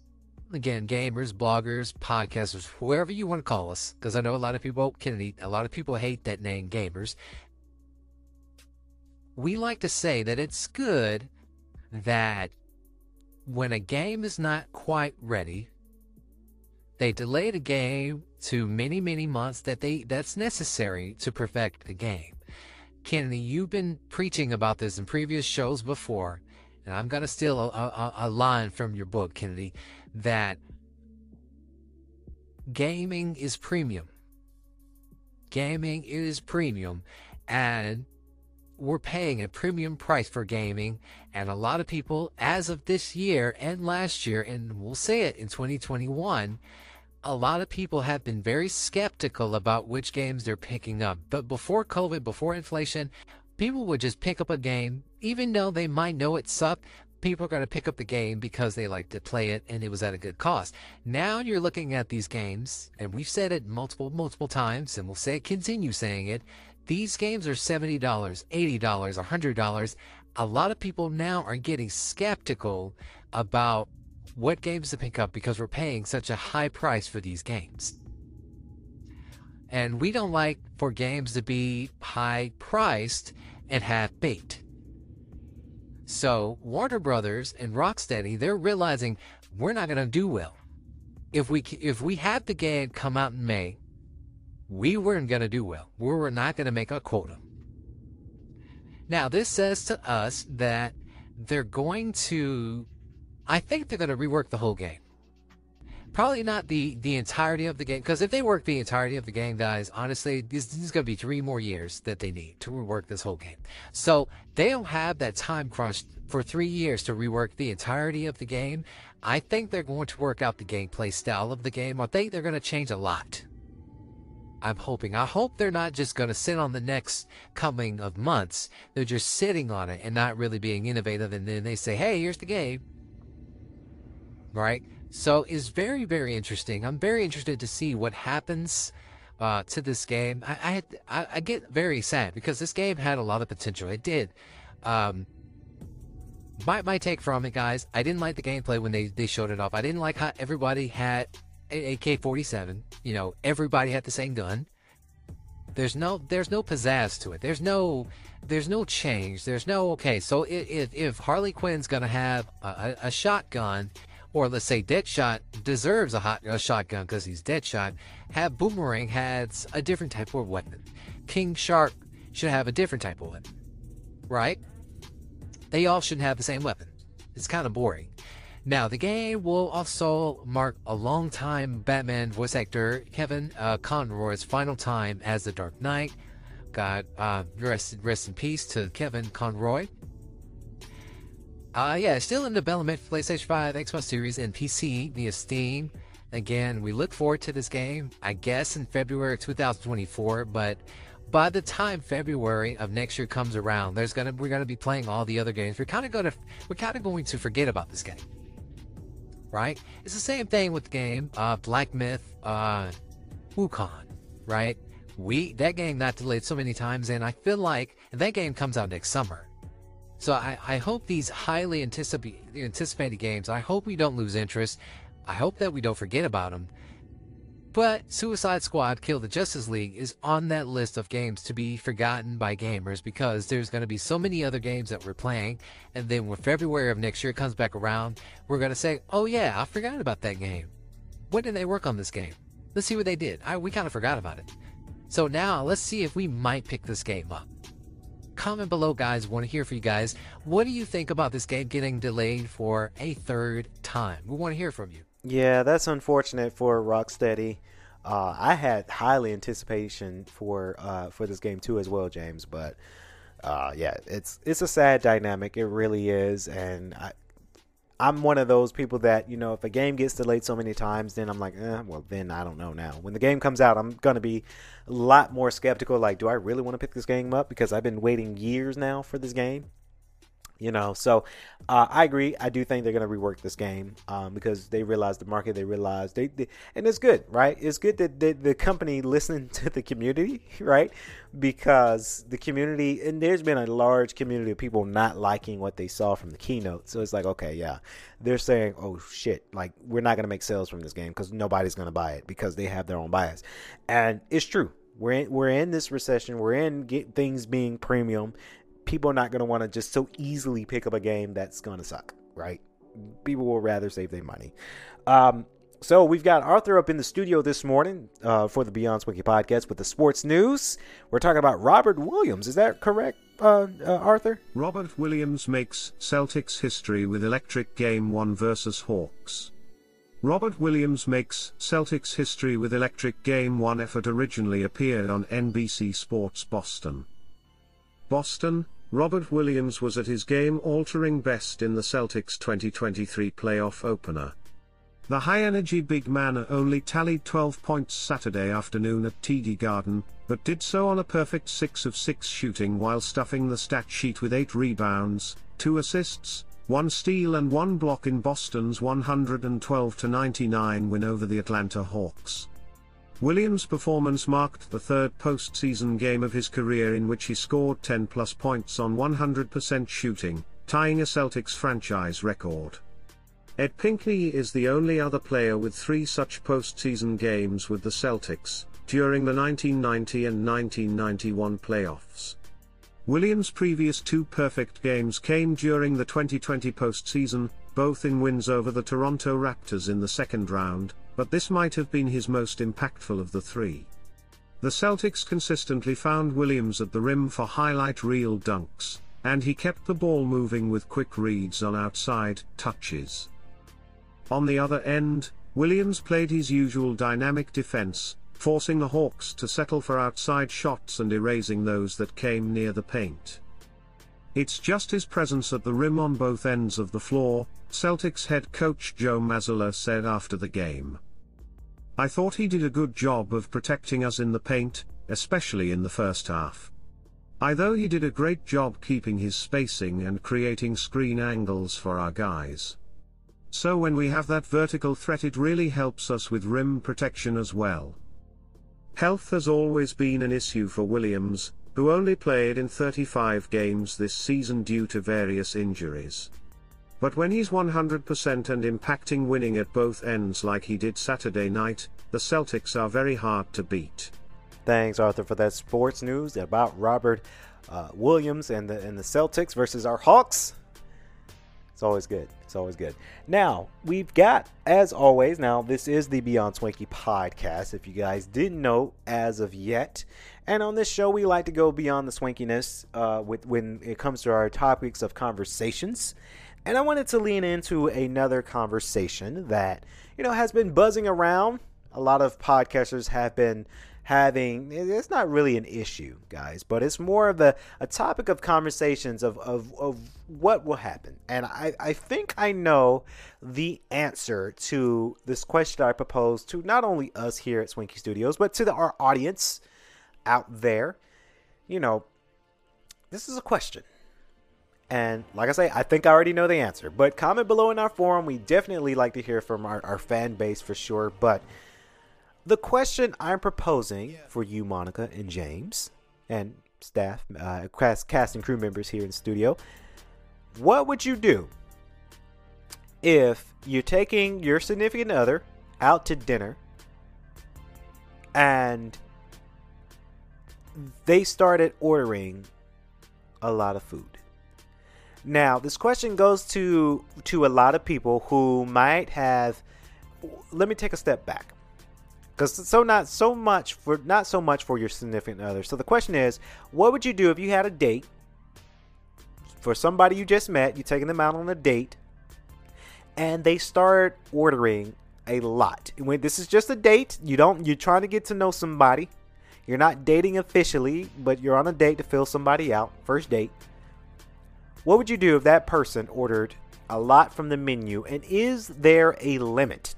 again, gamers, bloggers, podcasters, whoever you want to call us, because I know a lot of people, Kennedy, a lot of people hate that name, gamers we like to say that it's good that when a game is not quite ready, they delay the game to many, many months that they that's necessary to perfect the game. Kennedy, you've been preaching about this in previous shows before, and I'm gonna steal a, a, a line from your book, Kennedy, that gaming is premium. Gaming is premium, and we're paying a premium price for gaming, and a lot of people, as of this year and last year, and we'll say it in 2021, a lot of people have been very skeptical about which games they're picking up. But before COVID, before inflation, people would just pick up a game, even though they might know it sucked. People are going to pick up the game because they like to play it and it was at a good cost. Now you're looking at these games, and we've said it multiple, multiple times, and we'll say it, continue saying it. These games are $70, $80, $100. A lot of people now are getting skeptical about what games to pick up because we're paying such a high price for these games. And we don't like for games to be high priced and have bait. So Warner Brothers and Rocksteady, they're realizing we're not going to do well. If we if we have the game come out in May we weren't going to do well. We were not going to make a quota. Now, this says to us that they're going to, I think they're going to rework the whole game. Probably not the, the entirety of the game, because if they work the entirety of the game, guys, honestly, this, this is going to be three more years that they need to rework this whole game. So they don't have that time crunch for three years to rework the entirety of the game. I think they're going to work out the gameplay style of the game. I think they're going to change a lot. I'm hoping. I hope they're not just going to sit on the next coming of months. They're just sitting on it and not really being innovative. And then they say, hey, here's the game. Right? So it's very, very interesting. I'm very interested to see what happens uh, to this game. I, I, had, I, I, get very sad because this game had a lot of potential. It did. Um, my, my take from it, guys, I didn't like the gameplay when they, they showed it off. I didn't like how everybody had AK-47. You know, everybody had the same gun. There's no there's no pizzazz to it. There's no there's no change. There's no okay. So if if Harley Quinn's gonna have a, a shotgun, or let's say Deadshot deserves a hot a shotgun because he's Deadshot, have Boomerang has a different type of weapon. King Shark should have a different type of weapon, right? They all shouldn't have the same weapon. It's kind of boring. Now, the game will also mark a long-time Batman voice actor Kevin uh, Conroy's final time as the Dark Knight. God, uh, rest, rest in peace to Kevin Conroy. Uh, yeah, still in development for PlayStation 5, Xbox Series, and PC via Steam. Again, we look forward to this game, I guess, in February 2024, but by the time February of next year comes around, there's gonna we're gonna be playing all the other games. We're kind of gonna we're kind of going to forget about this game, right? It's the same thing with the game uh, Black Myth, uh, Wukong, right? We that game got delayed so many times, and I feel like that game comes out next summer. So I, I hope these highly anticipated anticipated games. I hope we don't lose interest. I hope that we don't forget about them. But Suicide Squad Kill the Justice League is on that list of games to be forgotten by gamers because there's going to be so many other games that we're playing. And then when February of next year comes back around, we're going to say, oh yeah, I forgot about that game. When did they work on this game? Let's see what they did. I, we kind of forgot about it. So now let's see if we might pick this game up. Comment below, guys. Want to hear from you guys. What do you think about this game getting delayed for a third time? We want to hear from you. Yeah, that's unfortunate for Rocksteady. Uh, I had highly anticipation for uh, for this game too as well, James. But uh, yeah, it's it's a sad dynamic. It really is, and I, I'm one of those people that you know if a game gets delayed so many times, then I'm like, eh, well, then I don't know now. When the game comes out, I'm gonna be a lot more skeptical. Like, do I really want to pick this game up because I've been waiting years now for this game? You know? So uh, i agree. I do think they're going to rework this game um, because they realize the market they realize they, they and it's good right? It's good that the, the company [LAUGHS] listened to the community [LAUGHS] right? Because the community and there's been a large community of people not liking what they saw from the keynote. So it's like okay yeah. They're saying oh shit like we're not going to make sales from this game because nobody's going to buy it because they have their own bias. And it's true. We're in, we're in this recession. We're in things being premium, people are not going to want to just so easily pick up a game that's going to suck, right? People will rather save their money. Um, so we've got Arthur up in the studio this morning uh, for the Beyond Swanky podcast with the sports news. We're talking about Robert Williams. Is that correct, uh, uh, Arthur? Robert Williams makes Celtics history with electric game one versus Hawks. Robert Williams makes Celtics history with electric game one effort originally appeared on NBC Sports Boston. Boston, Robert Williams was at his game-altering best in the Celtics 2023 playoff opener. The high-energy big man only tallied 12 points Saturday afternoon at TD Garden, but did so on a perfect 6 of 6 shooting while stuffing the stat sheet with 8 rebounds, 2 assists, 1 steal and 1 block in Boston's 112-99 win over the Atlanta Hawks. Williams' performance marked the third postseason game of his career in which he scored 10 plus points on 100% shooting, tying a Celtics franchise record. Ed Pinckney is the only other player with three such postseason games with the Celtics, during the 1990 and 1991 playoffs. Williams' previous two perfect games came during the 2020 postseason, both in wins over the Toronto Raptors in the second round, but this might have been his most impactful of the three. The Celtics consistently found Williams at the rim for highlight reel dunks, and he kept the ball moving with quick reads on outside touches. On the other end, Williams played his usual dynamic defense, forcing the Hawks to settle for outside shots and erasing those that came near the paint. It's just his presence at the rim on both ends of the floor, Celtics head coach Joe Mazzulla said after the game. I thought he did a good job of protecting us in the paint, especially in the first half. I thought he did a great job keeping his spacing and creating screen angles for our guys. So when we have that vertical threat it really helps us with rim protection as well. Health has always been an issue for Williams, who only played in 35 games this season due to various injuries. But when he's 100% and impacting winning at both ends like he did Saturday night, the Celtics are very hard to beat. Thanks, Arthur, for that sports news about Robert uh, Williams and the and the Celtics versus our Hawks. It's always good. It's always good. Now, we've got, as always, now this is the Beyond Swanky podcast, if you guys didn't know as of yet. And on this show, we like to go beyond the swankiness uh, with when it comes to our topics of conversations. And I wanted to lean into another conversation that, you know, has been buzzing around. A lot of podcasters have been having it's not really an issue, guys, but it's more of a, a topic of conversations of, of, of what will happen. And I, I think I know the answer to this question I proposed to not only us here at Swanky Studios, but to the, our audience out there. You know, this is a question. And like I say, I think I already know the answer. But comment below in our forum. We definitely like to hear from our, our fan base for sure. But the question I'm proposing for you, Monica and James, and staff, uh, cast, cast and crew members here in the studio, what would you do if you're taking your significant other out to dinner and they started ordering a lot of food? Now, this question goes to to a lot of people who might have. Let me take a step back because so not so much for not so much for your significant other. So the question is, what would you do if you had a date for somebody you just met? You're taking them out on a date, and they start ordering a lot. When this is just a date, you don't you're trying to get to know somebody. You're not dating officially, but you're on a date to fill somebody out. First date. What would you do if that person ordered a lot from the menu? And is there a limit?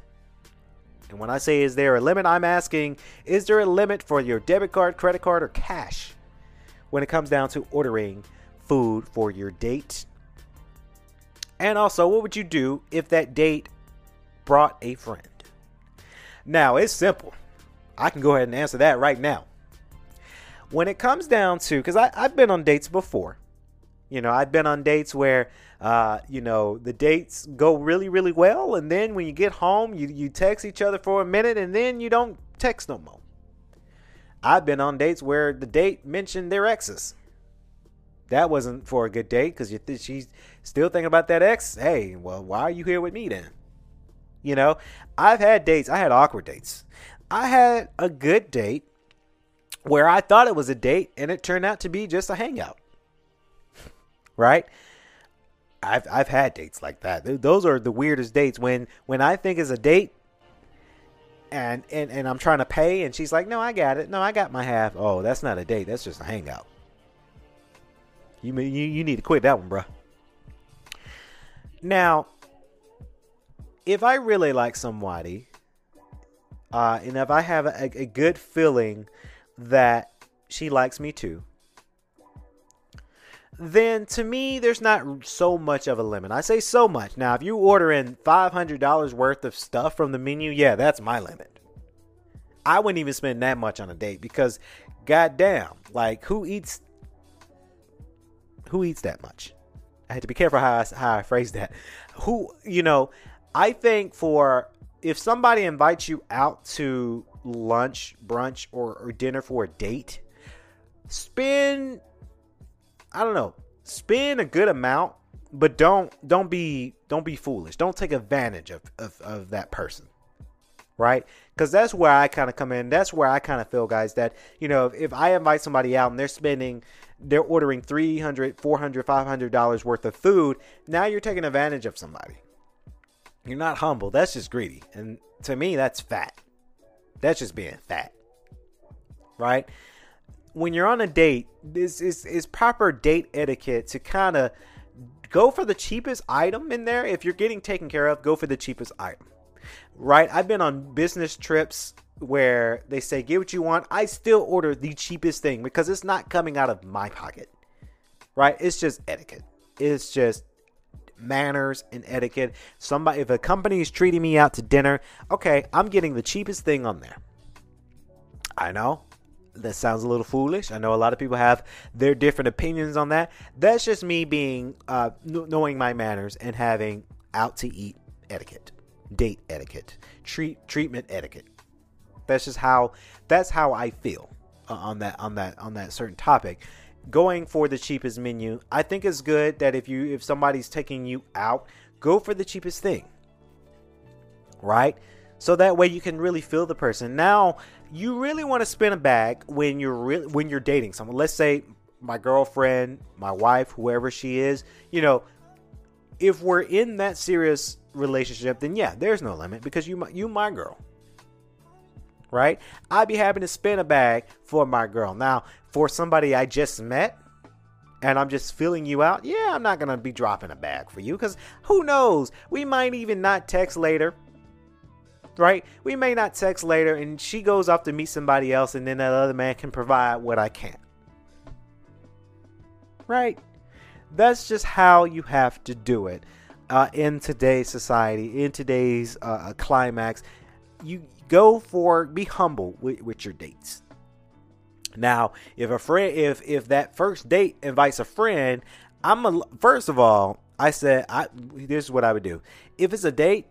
And when I say is there a limit, I'm asking is there a limit for your debit card, credit card, or cash when it comes down to ordering food for your date? And also, what would you do if that date brought a friend? Now, it's simple. I can go ahead and answer that right now. When it comes down to, because I've been on dates before, you know, I've been on dates where uh, you know, the dates go really, really well, and then when you get home, you, you text each other for a minute, and then you don't text no more. I've been on dates where the date mentioned their exes. That wasn't for a good date because th- she's still thinking about that ex. Hey, well, why are you here with me then? You know, I've had dates. I had awkward dates. I had a good date where I thought it was a date and it turned out to be just a hangout. Right? I've I've had dates like that. Those are the weirdest dates when when I think is a date and, and and I'm trying to pay and she's like, "No, I got it. No, I got my half." Oh, that's not a date. That's just a hangout. You you you need to quit that one, bro. Now, if I really like somebody, uh, and if I have a, a good feeling that she likes me too, then to me, there's not so much of a limit. I say so much. Now, if you order in $500 worth of stuff from the menu, yeah, that's my limit. I wouldn't even spend that much on a date because, goddamn, like who eats, who eats that much? I had to be careful how I, how I phrase that. Who, you know, I think for if somebody invites you out to lunch, brunch, or, or dinner for a date, spend I don't know, spend a good amount, but don't don't be don't be foolish. Don't take advantage of of, of that person. Right? Because that's where I kind of come in. That's where I kind of feel, guys, that, you know, if, if I invite somebody out and they're spending, they're ordering 300 400 $500 worth of food, now you're taking advantage of somebody. You're not humble. That's just greedy. And to me, that's fat. That's just being fat. Right? When you're on a date, this is, is proper date etiquette to kind of go for the cheapest item in there. If you're getting taken care of, go for the cheapest item. Right? I've been on business trips where they say, get what you want. I still order the cheapest thing because it's not coming out of my pocket. Right? It's just etiquette. It's just manners and etiquette. Somebody, if a company is treating me out to dinner, okay, I'm getting the cheapest thing on there. I know that sounds a little foolish. I know a lot of people have their different opinions on that. That's just me being uh, knowing my manners and having out to eat etiquette, date etiquette, treat treatment etiquette. That's just how that's how I feel uh, on that on that on that certain topic. Going for the cheapest menu, I think it's good that if you if somebody's taking you out, go for the cheapest thing. Right? So that way you can really feel the person. Now, you really want to spin a bag when you're really when you're dating someone. Let's say my girlfriend, my wife, whoever she is, you know, if we're in that serious relationship, then yeah, there's no limit because you you my girl. right? I'd be happy to spin a bag for my girl. Now, for somebody I just met and I'm just filling you out, yeah, I'm not gonna be dropping a bag for you because who knows? We might even not text later. Right? We may not text later and she goes off to meet somebody else and then that other man can provide what I can't. Right? That's just how you have to do it uh, in today's society, in today's uh, climax. You go for be humble with, with your dates. Now, if a friend, if if that first date invites a friend, I'm a first of all, I said I this is what I would do. If it's a date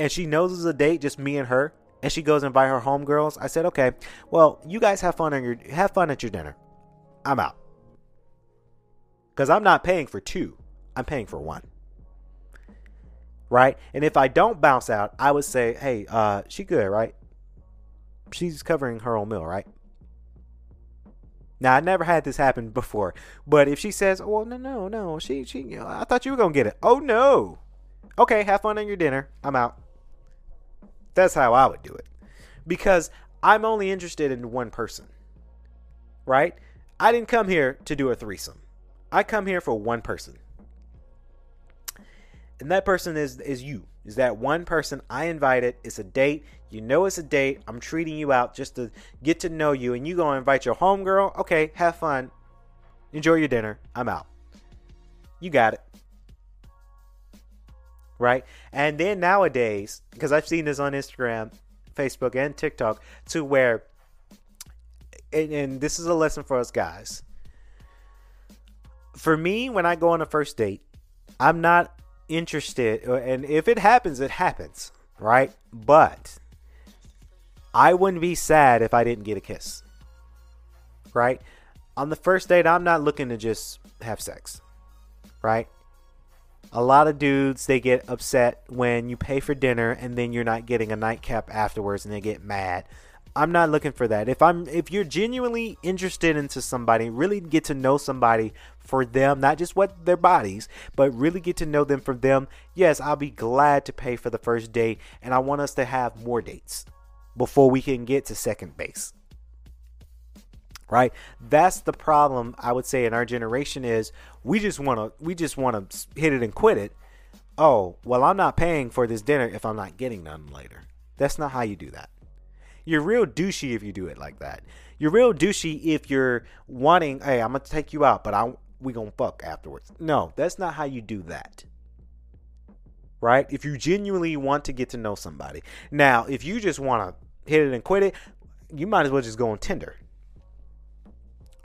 and she knows it's a date, just me and her, and she goes and invite her homegirls, I said, okay, well, you guys have fun on your have fun at your dinner. I'm out. Cause I'm not paying for two. I'm paying for one. Right? And if I don't bounce out, I would say, hey, uh, she good, right? She's covering her own meal, right? Now I never had this happen before, but if she says, "Oh no, no, no," she, she, I thought you were gonna get it. Oh no. Okay, have fun on your dinner. I'm out. That's how I would do it, because I'm only interested in one person. Right? I didn't come here to do a threesome. I come here for one person. And that person is is you. Is that one person I invited? It's a date. You know it's a date. I'm treating you out just to get to know you. And you gonna invite your homegirl? Okay, have fun. Enjoy your dinner. I'm out. You got it. Right? And then nowadays, because I've seen this on Instagram, Facebook, and TikTok, to where and, and this is a lesson for us guys. For me, when I go on a first date, I'm not interested uh, and if it happens it happens right but i wouldn't be sad if i didn't get a kiss right on the first date i'm not looking to just have sex right a lot of dudes they get upset when you pay for dinner and then you're not getting a nightcap afterwards and they get mad I'm not looking for that. If I'm if you're genuinely interested into somebody, really get to know somebody for them, not just what their bodies, but really get to know them for them. Yes, I'll be glad to pay for the first date and I want us to have more dates before we can get to second base. Right? That's the problem I would say in our generation is we just want to we just want to hit it and quit it. Oh, well I'm not paying for this dinner if I'm not getting none later. That's not how you do that. You're real douchey if you do it like that. You're real douchey if you're wanting, hey, I'm gonna take you out, but I we gonna fuck afterwards. No, that's not how you do that. Right? If you genuinely want to get to know somebody. Now, if you just want to hit it and quit it, you might as well just go on Tinder.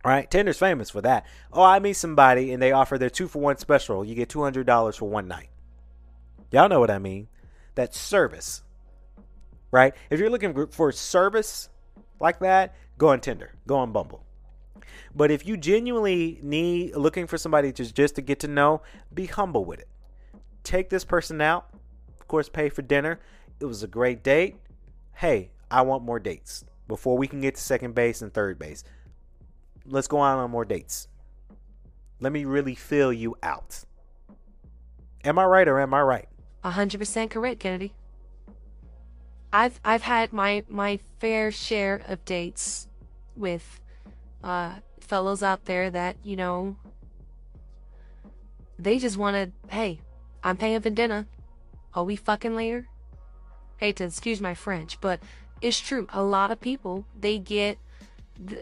Right? Tinder's famous for that. Oh, I meet somebody and they offer their two for one special. You get $200 for one night. Y'all know what I mean. That's service right? If you're looking for service like that, go on Tinder, go on Bumble. But if you genuinely need looking for somebody just just to get to know, be humble with it. Take this person out, of course, pay for dinner. It was a great date. Hey, I want more dates before we can get to second base and third base. Let's go on on more dates. Let me really fill you out. Am I right or am I right? 100% correct, Kennedy. I've I've had my my fair share of dates with uh fellows out there that, you know, they just wanted, hey, I'm paying for dinner. Are we fucking later? Hate to excuse my French, but it's true. A lot of people they get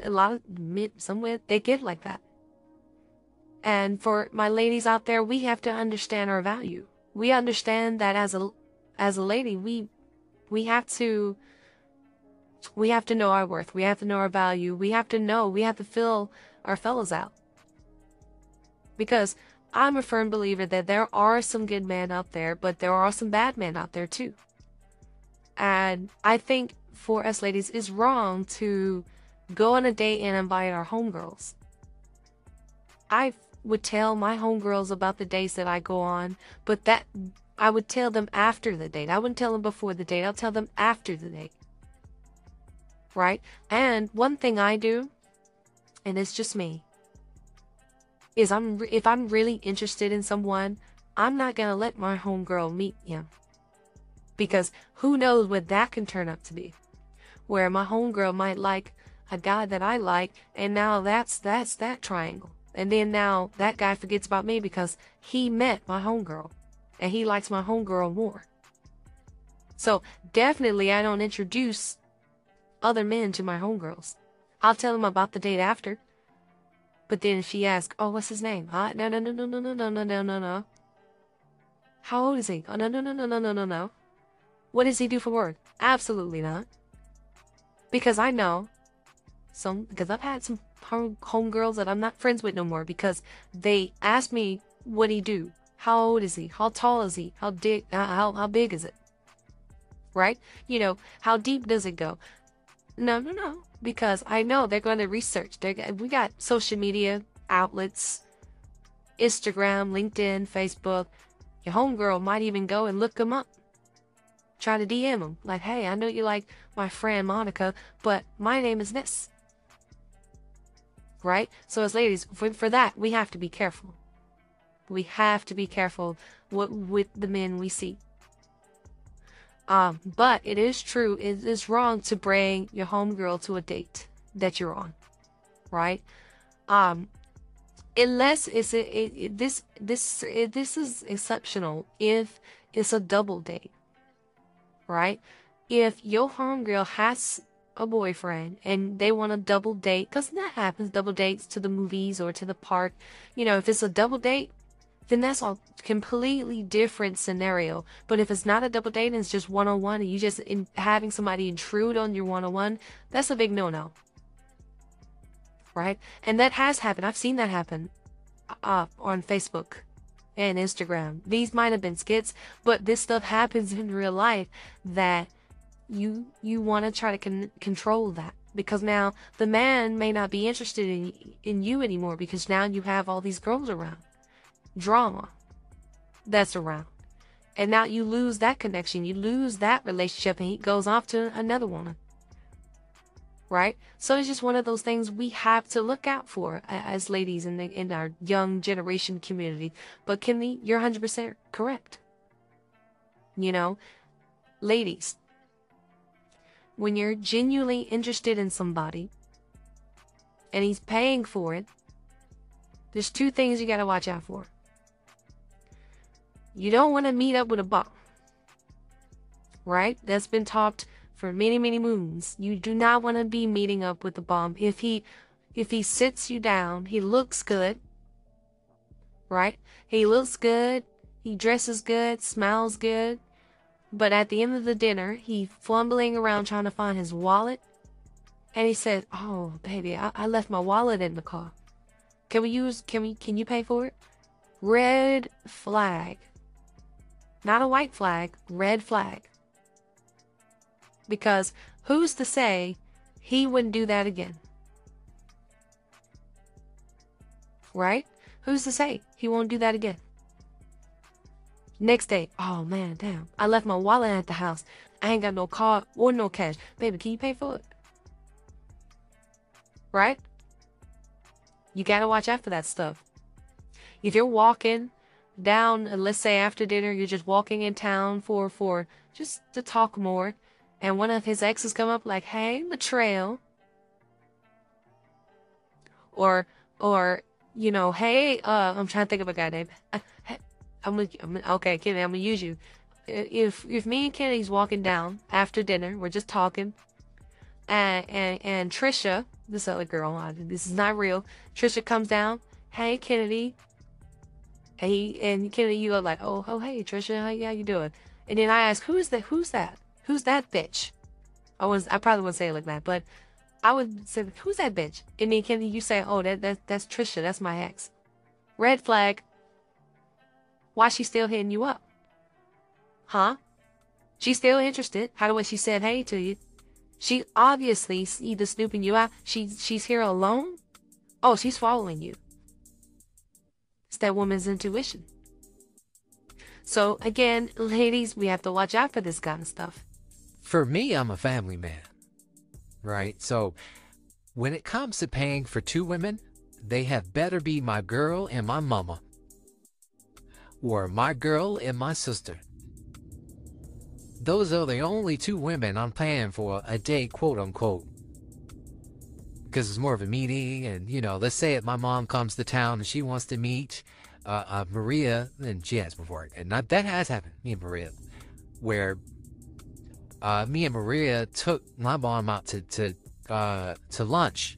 a lot of somewhere they get like that. And for my ladies out there, we have to understand our value. We understand that as a as a lady, we we have to we have to know our worth. We have to know our value. We have to know. We have to fill our fellows out. Because I'm a firm believer that there are some good men out there, but there are some bad men out there too. And I think for us ladies, it's wrong to go on a date and invite our homegirls. I would tell my homegirls about the dates that I go on, but that I would tell them after the date. I wouldn't tell them before the date. I'll tell them after the date. Right? And one thing I do, and it's just me, is I'm if I'm really interested in someone, I'm not gonna let my homegirl meet him. Because who knows what that can turn up to be. where my homegirl might like a guy that I like, and now that's that's that triangle. And then now that guy forgets about me because he met my homegirl, and he likes my homegirl more. So definitely, I don't introduce other men to my homegirls. I'll tell them about the date after. But then she asks, "Oh, what's his name?" Huh? No, no, no, no, no, no, no, no, no, no, no. How old is he? Oh, no, no, no, no, no, no, no, no. What does he do for work? Absolutely not. Because I know some, because I've had some home homegirls that I'm not friends with no more because they ask me what he do. How old is he? How tall is he? How big? Uh, how how big is it? Right? You know, how deep does it go? No, no, no. Because I know they're going to research. They we got social media outlets, Instagram, LinkedIn, Facebook. Your homegirl might even go and look them up. Try to DM them. Like, hey, I know you like my friend Monica, but my name is this. Right? So as ladies, for, for that, we have to be careful. We have to be careful what, with the men we see. Um, but it is true, it is wrong to bring your homegirl to a date that you're on. Right? Um, unless it's a, it, it, this this it, this is exceptional if it's a double date right if your homegirl has a boyfriend and they want a double date because that happens double dates to the movies or to the park you know if it's a double date then that's a completely different scenario but if it's not a double date and it's just one-on-one and you just in, having somebody intrude on your one-on-one that's a big no-no right? And that has happened. I've seen that happen uh, on Facebook and Instagram. These might have been skits, but this stuff happens in real life that you you want to try to con- control that because now the man may not be interested in in you anymore because now you have all these girls around. Drama that's around. And now you lose that connection, you lose that relationship and he goes off to another woman right? So it's just one of those things we have to look out for as ladies in the in our young generation community. But Kimmy, you're 100% correct. You know, ladies, when you're genuinely interested in somebody and he's paying for it, there's two things you got to watch out for. You don't want to meet up with a bum. Right? That's been taught for many, many moons. You do not want to be meeting up with a bomb. If he if he sits you down, he looks good. Right? He looks good, he dresses good, smells good. But at the end of the dinner, he fumbling around trying to find his wallet. And he said, Oh, baby, I, I left my wallet in the car. Can we use can we can you pay for it? Red flag. Not a white flag, red flag. Because who's to say he wouldn't do that again? Right? Who's to say he won't do that again? Next day, oh man, damn, I left my wallet at the house. I ain't got no card or no cash. Baby, can you pay for it? Right? You gotta watch out for that stuff. If you're walking down, let's say after dinner, you're just walking in town for for just to talk more, and one of his exes come up like, "Hey, Latrell," or or you know, "Hey, uh, I'm trying to think of a guy name. I'm, gonna, I'm gonna okay, Kenny, I'm gonna use you. If if me and Kennedy's walking down after dinner, we're just talking, and and and Trisha, this other girl, this is not real. Trisha comes down. Hey, Kennedy. Hey, and Kennedy, you are like, oh, oh, hey, Trisha, how, how you doing? And then I ask, who's that? Who's that? who's that bitch? I was I probably wouldn't say it like that, but I would say, who's that bitch? And then Kennedy, you say, oh, that, that that's Trisha, that's my ex. Red flag. Why she still hitting you up? Huh? She's still interested. How the she said hey to you. She obviously either snooping you out. She she's here alone. Oh, she's following you. It's that woman's intuition. So again, ladies, we have to watch out for this kind of stuff for me, I'm a family man, right? So when it comes to paying for two women, they have better be my girl and my mama, or my girl and my sister. those are the only two women I'm paying for a date, quote unquote. Because it's more of a meeting, and you know, let's say if my mom comes to town and she wants to meet uh, uh, Maria, and she has before, and not, that has happened. Me and Maria, where uh, me and Maria took my mom out to to uh, to lunch,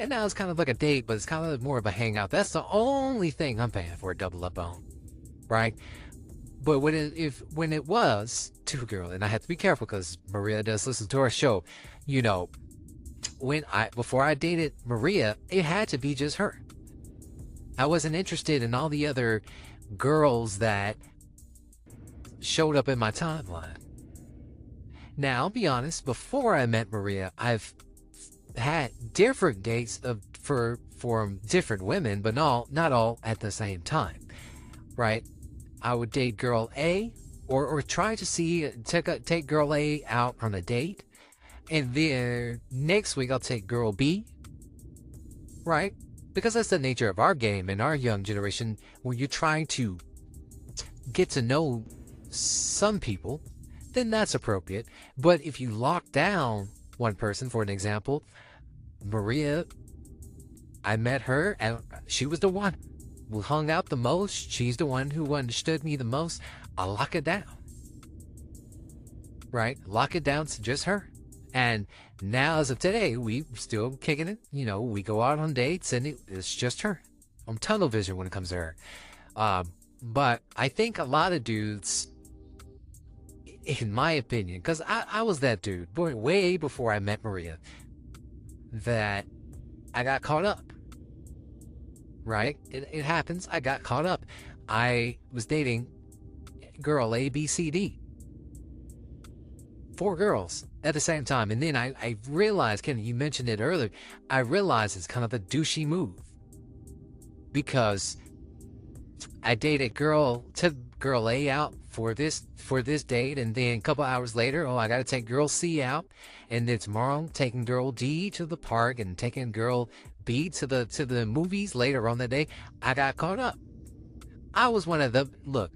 and now it's kind of like a date, but it's kind of more of a hangout. That's the only thing I'm paying for a double up on, right? But when it if when it was two girls, and I have to be careful because Maria does listen to our show, you know, when I before I dated Maria, it had to be just her. I wasn't interested in all the other girls that showed up in my timeline. Now, I'll be honest, before I met Maria, I've had different dates of for for different women, but not not all at the same time. Right? I would date girl A or or try to see take a, take girl A out on a date. And then next week I'll take girl B. Right? Because that's the nature of our game in our young generation when you're trying to get to know some people, then that's appropriate. But if you lock down one person, for an example, Maria, I met her and she was the one hung out the most. She's the one who understood me the most. I lock it down. Right? Lock it down to just her. And now, as of today, we still kicking it. You know, we go out on dates and it, it's just her. I'm tunnel vision when it comes to her. Um, but I think a lot of dudes, in my opinion, because I, I was that dude boy, way before I met Maria, that I got caught up. Right? It, it happens. I got caught up. I was dating girl A, B, C, D. Four girls at the same time. And then I, I realized, Ken, you mentioned it earlier, I realized it's kind of a douchey move. Because I dated girl, took girl A out for this for this date, and then a couple hours later, oh, I got to take girl C out, and then tomorrow I'm taking girl D to the park and taking girl B to the to the movies later on the day. I got caught up. I was one of the look,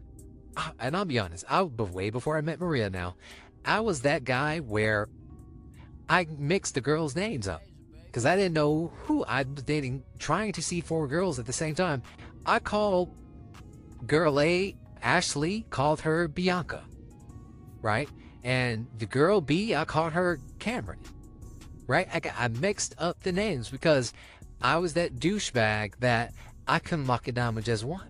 and I'll be honest, I way before I met Maria. Now, I was that guy where I mixed the girls' names up because I didn't know who I was dating, trying to see four girls at the same time. I called girl A Ashley called her Bianca, right? And the girl B, I called her Cameron, right? I, I mixed up the names because I was that douchebag that I couldn't lock it down with just one.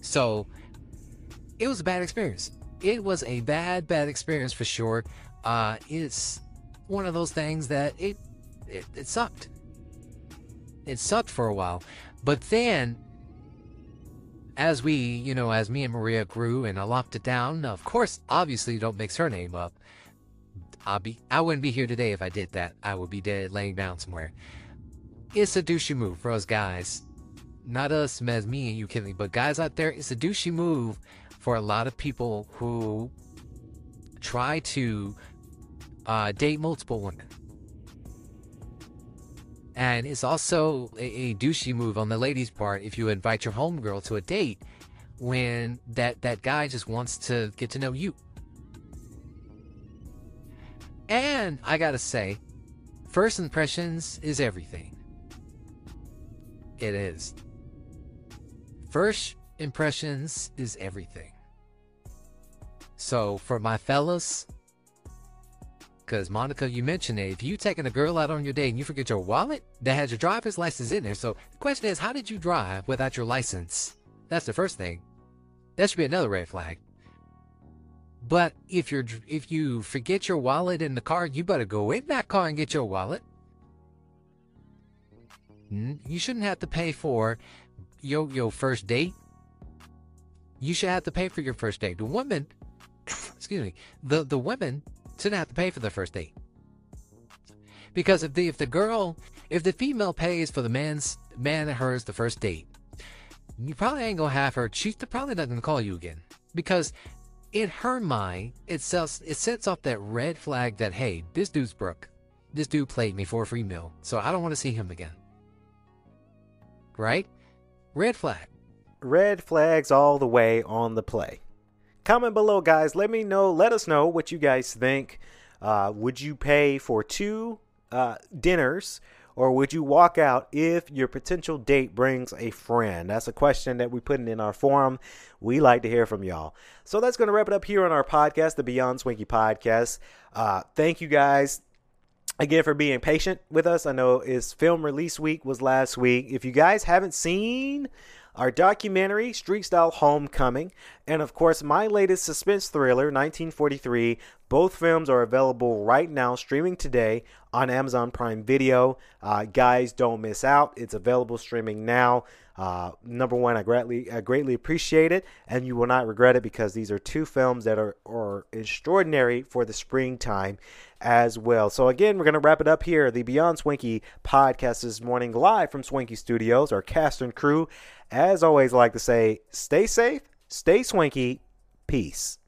So it was a bad experience. It was a bad, bad experience for sure. Uh, it's one of those things that it, it it sucked. It sucked for a while, but then as we, you know, as me and Maria grew and I locked it down, of course, obviously don't mix her name up. I'll be, I wouldn't be here today if I did that. I would be dead laying down somewhere. It's a douchey move for us guys. Not us as me and you, Kinley, but guys out there, it's a douchey move for a lot of people who try to uh, date multiple women. And it's also a, a douchey move on the lady's part if you invite your homegirl to a date when that, that guy just wants to get to know you. And I gotta say, first impressions is everything. It is. First impressions is everything. So, for my fellas, because Monica, you mentioned it. If you taking a girl out on your date and you forget your wallet, that has your driver's license in there. So the question is, how did you drive without your license? That's the first thing. That should be another red flag. But if you're if you forget your wallet in the car, you better go in that car and get your wallet. You shouldn't have to pay for your your first date. You should have to pay for your first date. The woman, excuse me, the the women shouldn't have to pay for the first date. Because if the if the girl, if the female pays for the man's man and hers the first date, you probably ain't gonna have her. She's probably not gonna call you again because in her mind, it sets it sets off that red flag that hey, this dude's broke. This dude played me for a free meal, so I don't want to see him again. Right? Red flag. Red flags all the way on the play. comment below, guys. Let me know. Let us know what you guys think. Uh, would you pay for two uh, dinners? Or would you walk out if your potential date brings a friend? That's a question that we put in our forum. We like to hear from y'all. So that's going to wrap it up here on our podcast, the Beyond Swanky podcast. Uh, thank you guys again for being patient with us. I know it's film release week was last week. If you guys haven't seen our documentary, Street Style Homecoming, and of course, my latest suspense thriller, 1943. Both films are available right now, streaming today on Amazon Prime Video. Uh, guys, don't miss out. It's available streaming now. Uh, number one, I greatly, I greatly appreciate it, and you will not regret it because these are two films that are, are extraordinary for the springtime as well. So, again, we're going to wrap it up here. The Beyond Swanky podcast this morning, live from Swanky Studios, our cast and crew. As always, I like to say, stay safe, stay swanky, peace.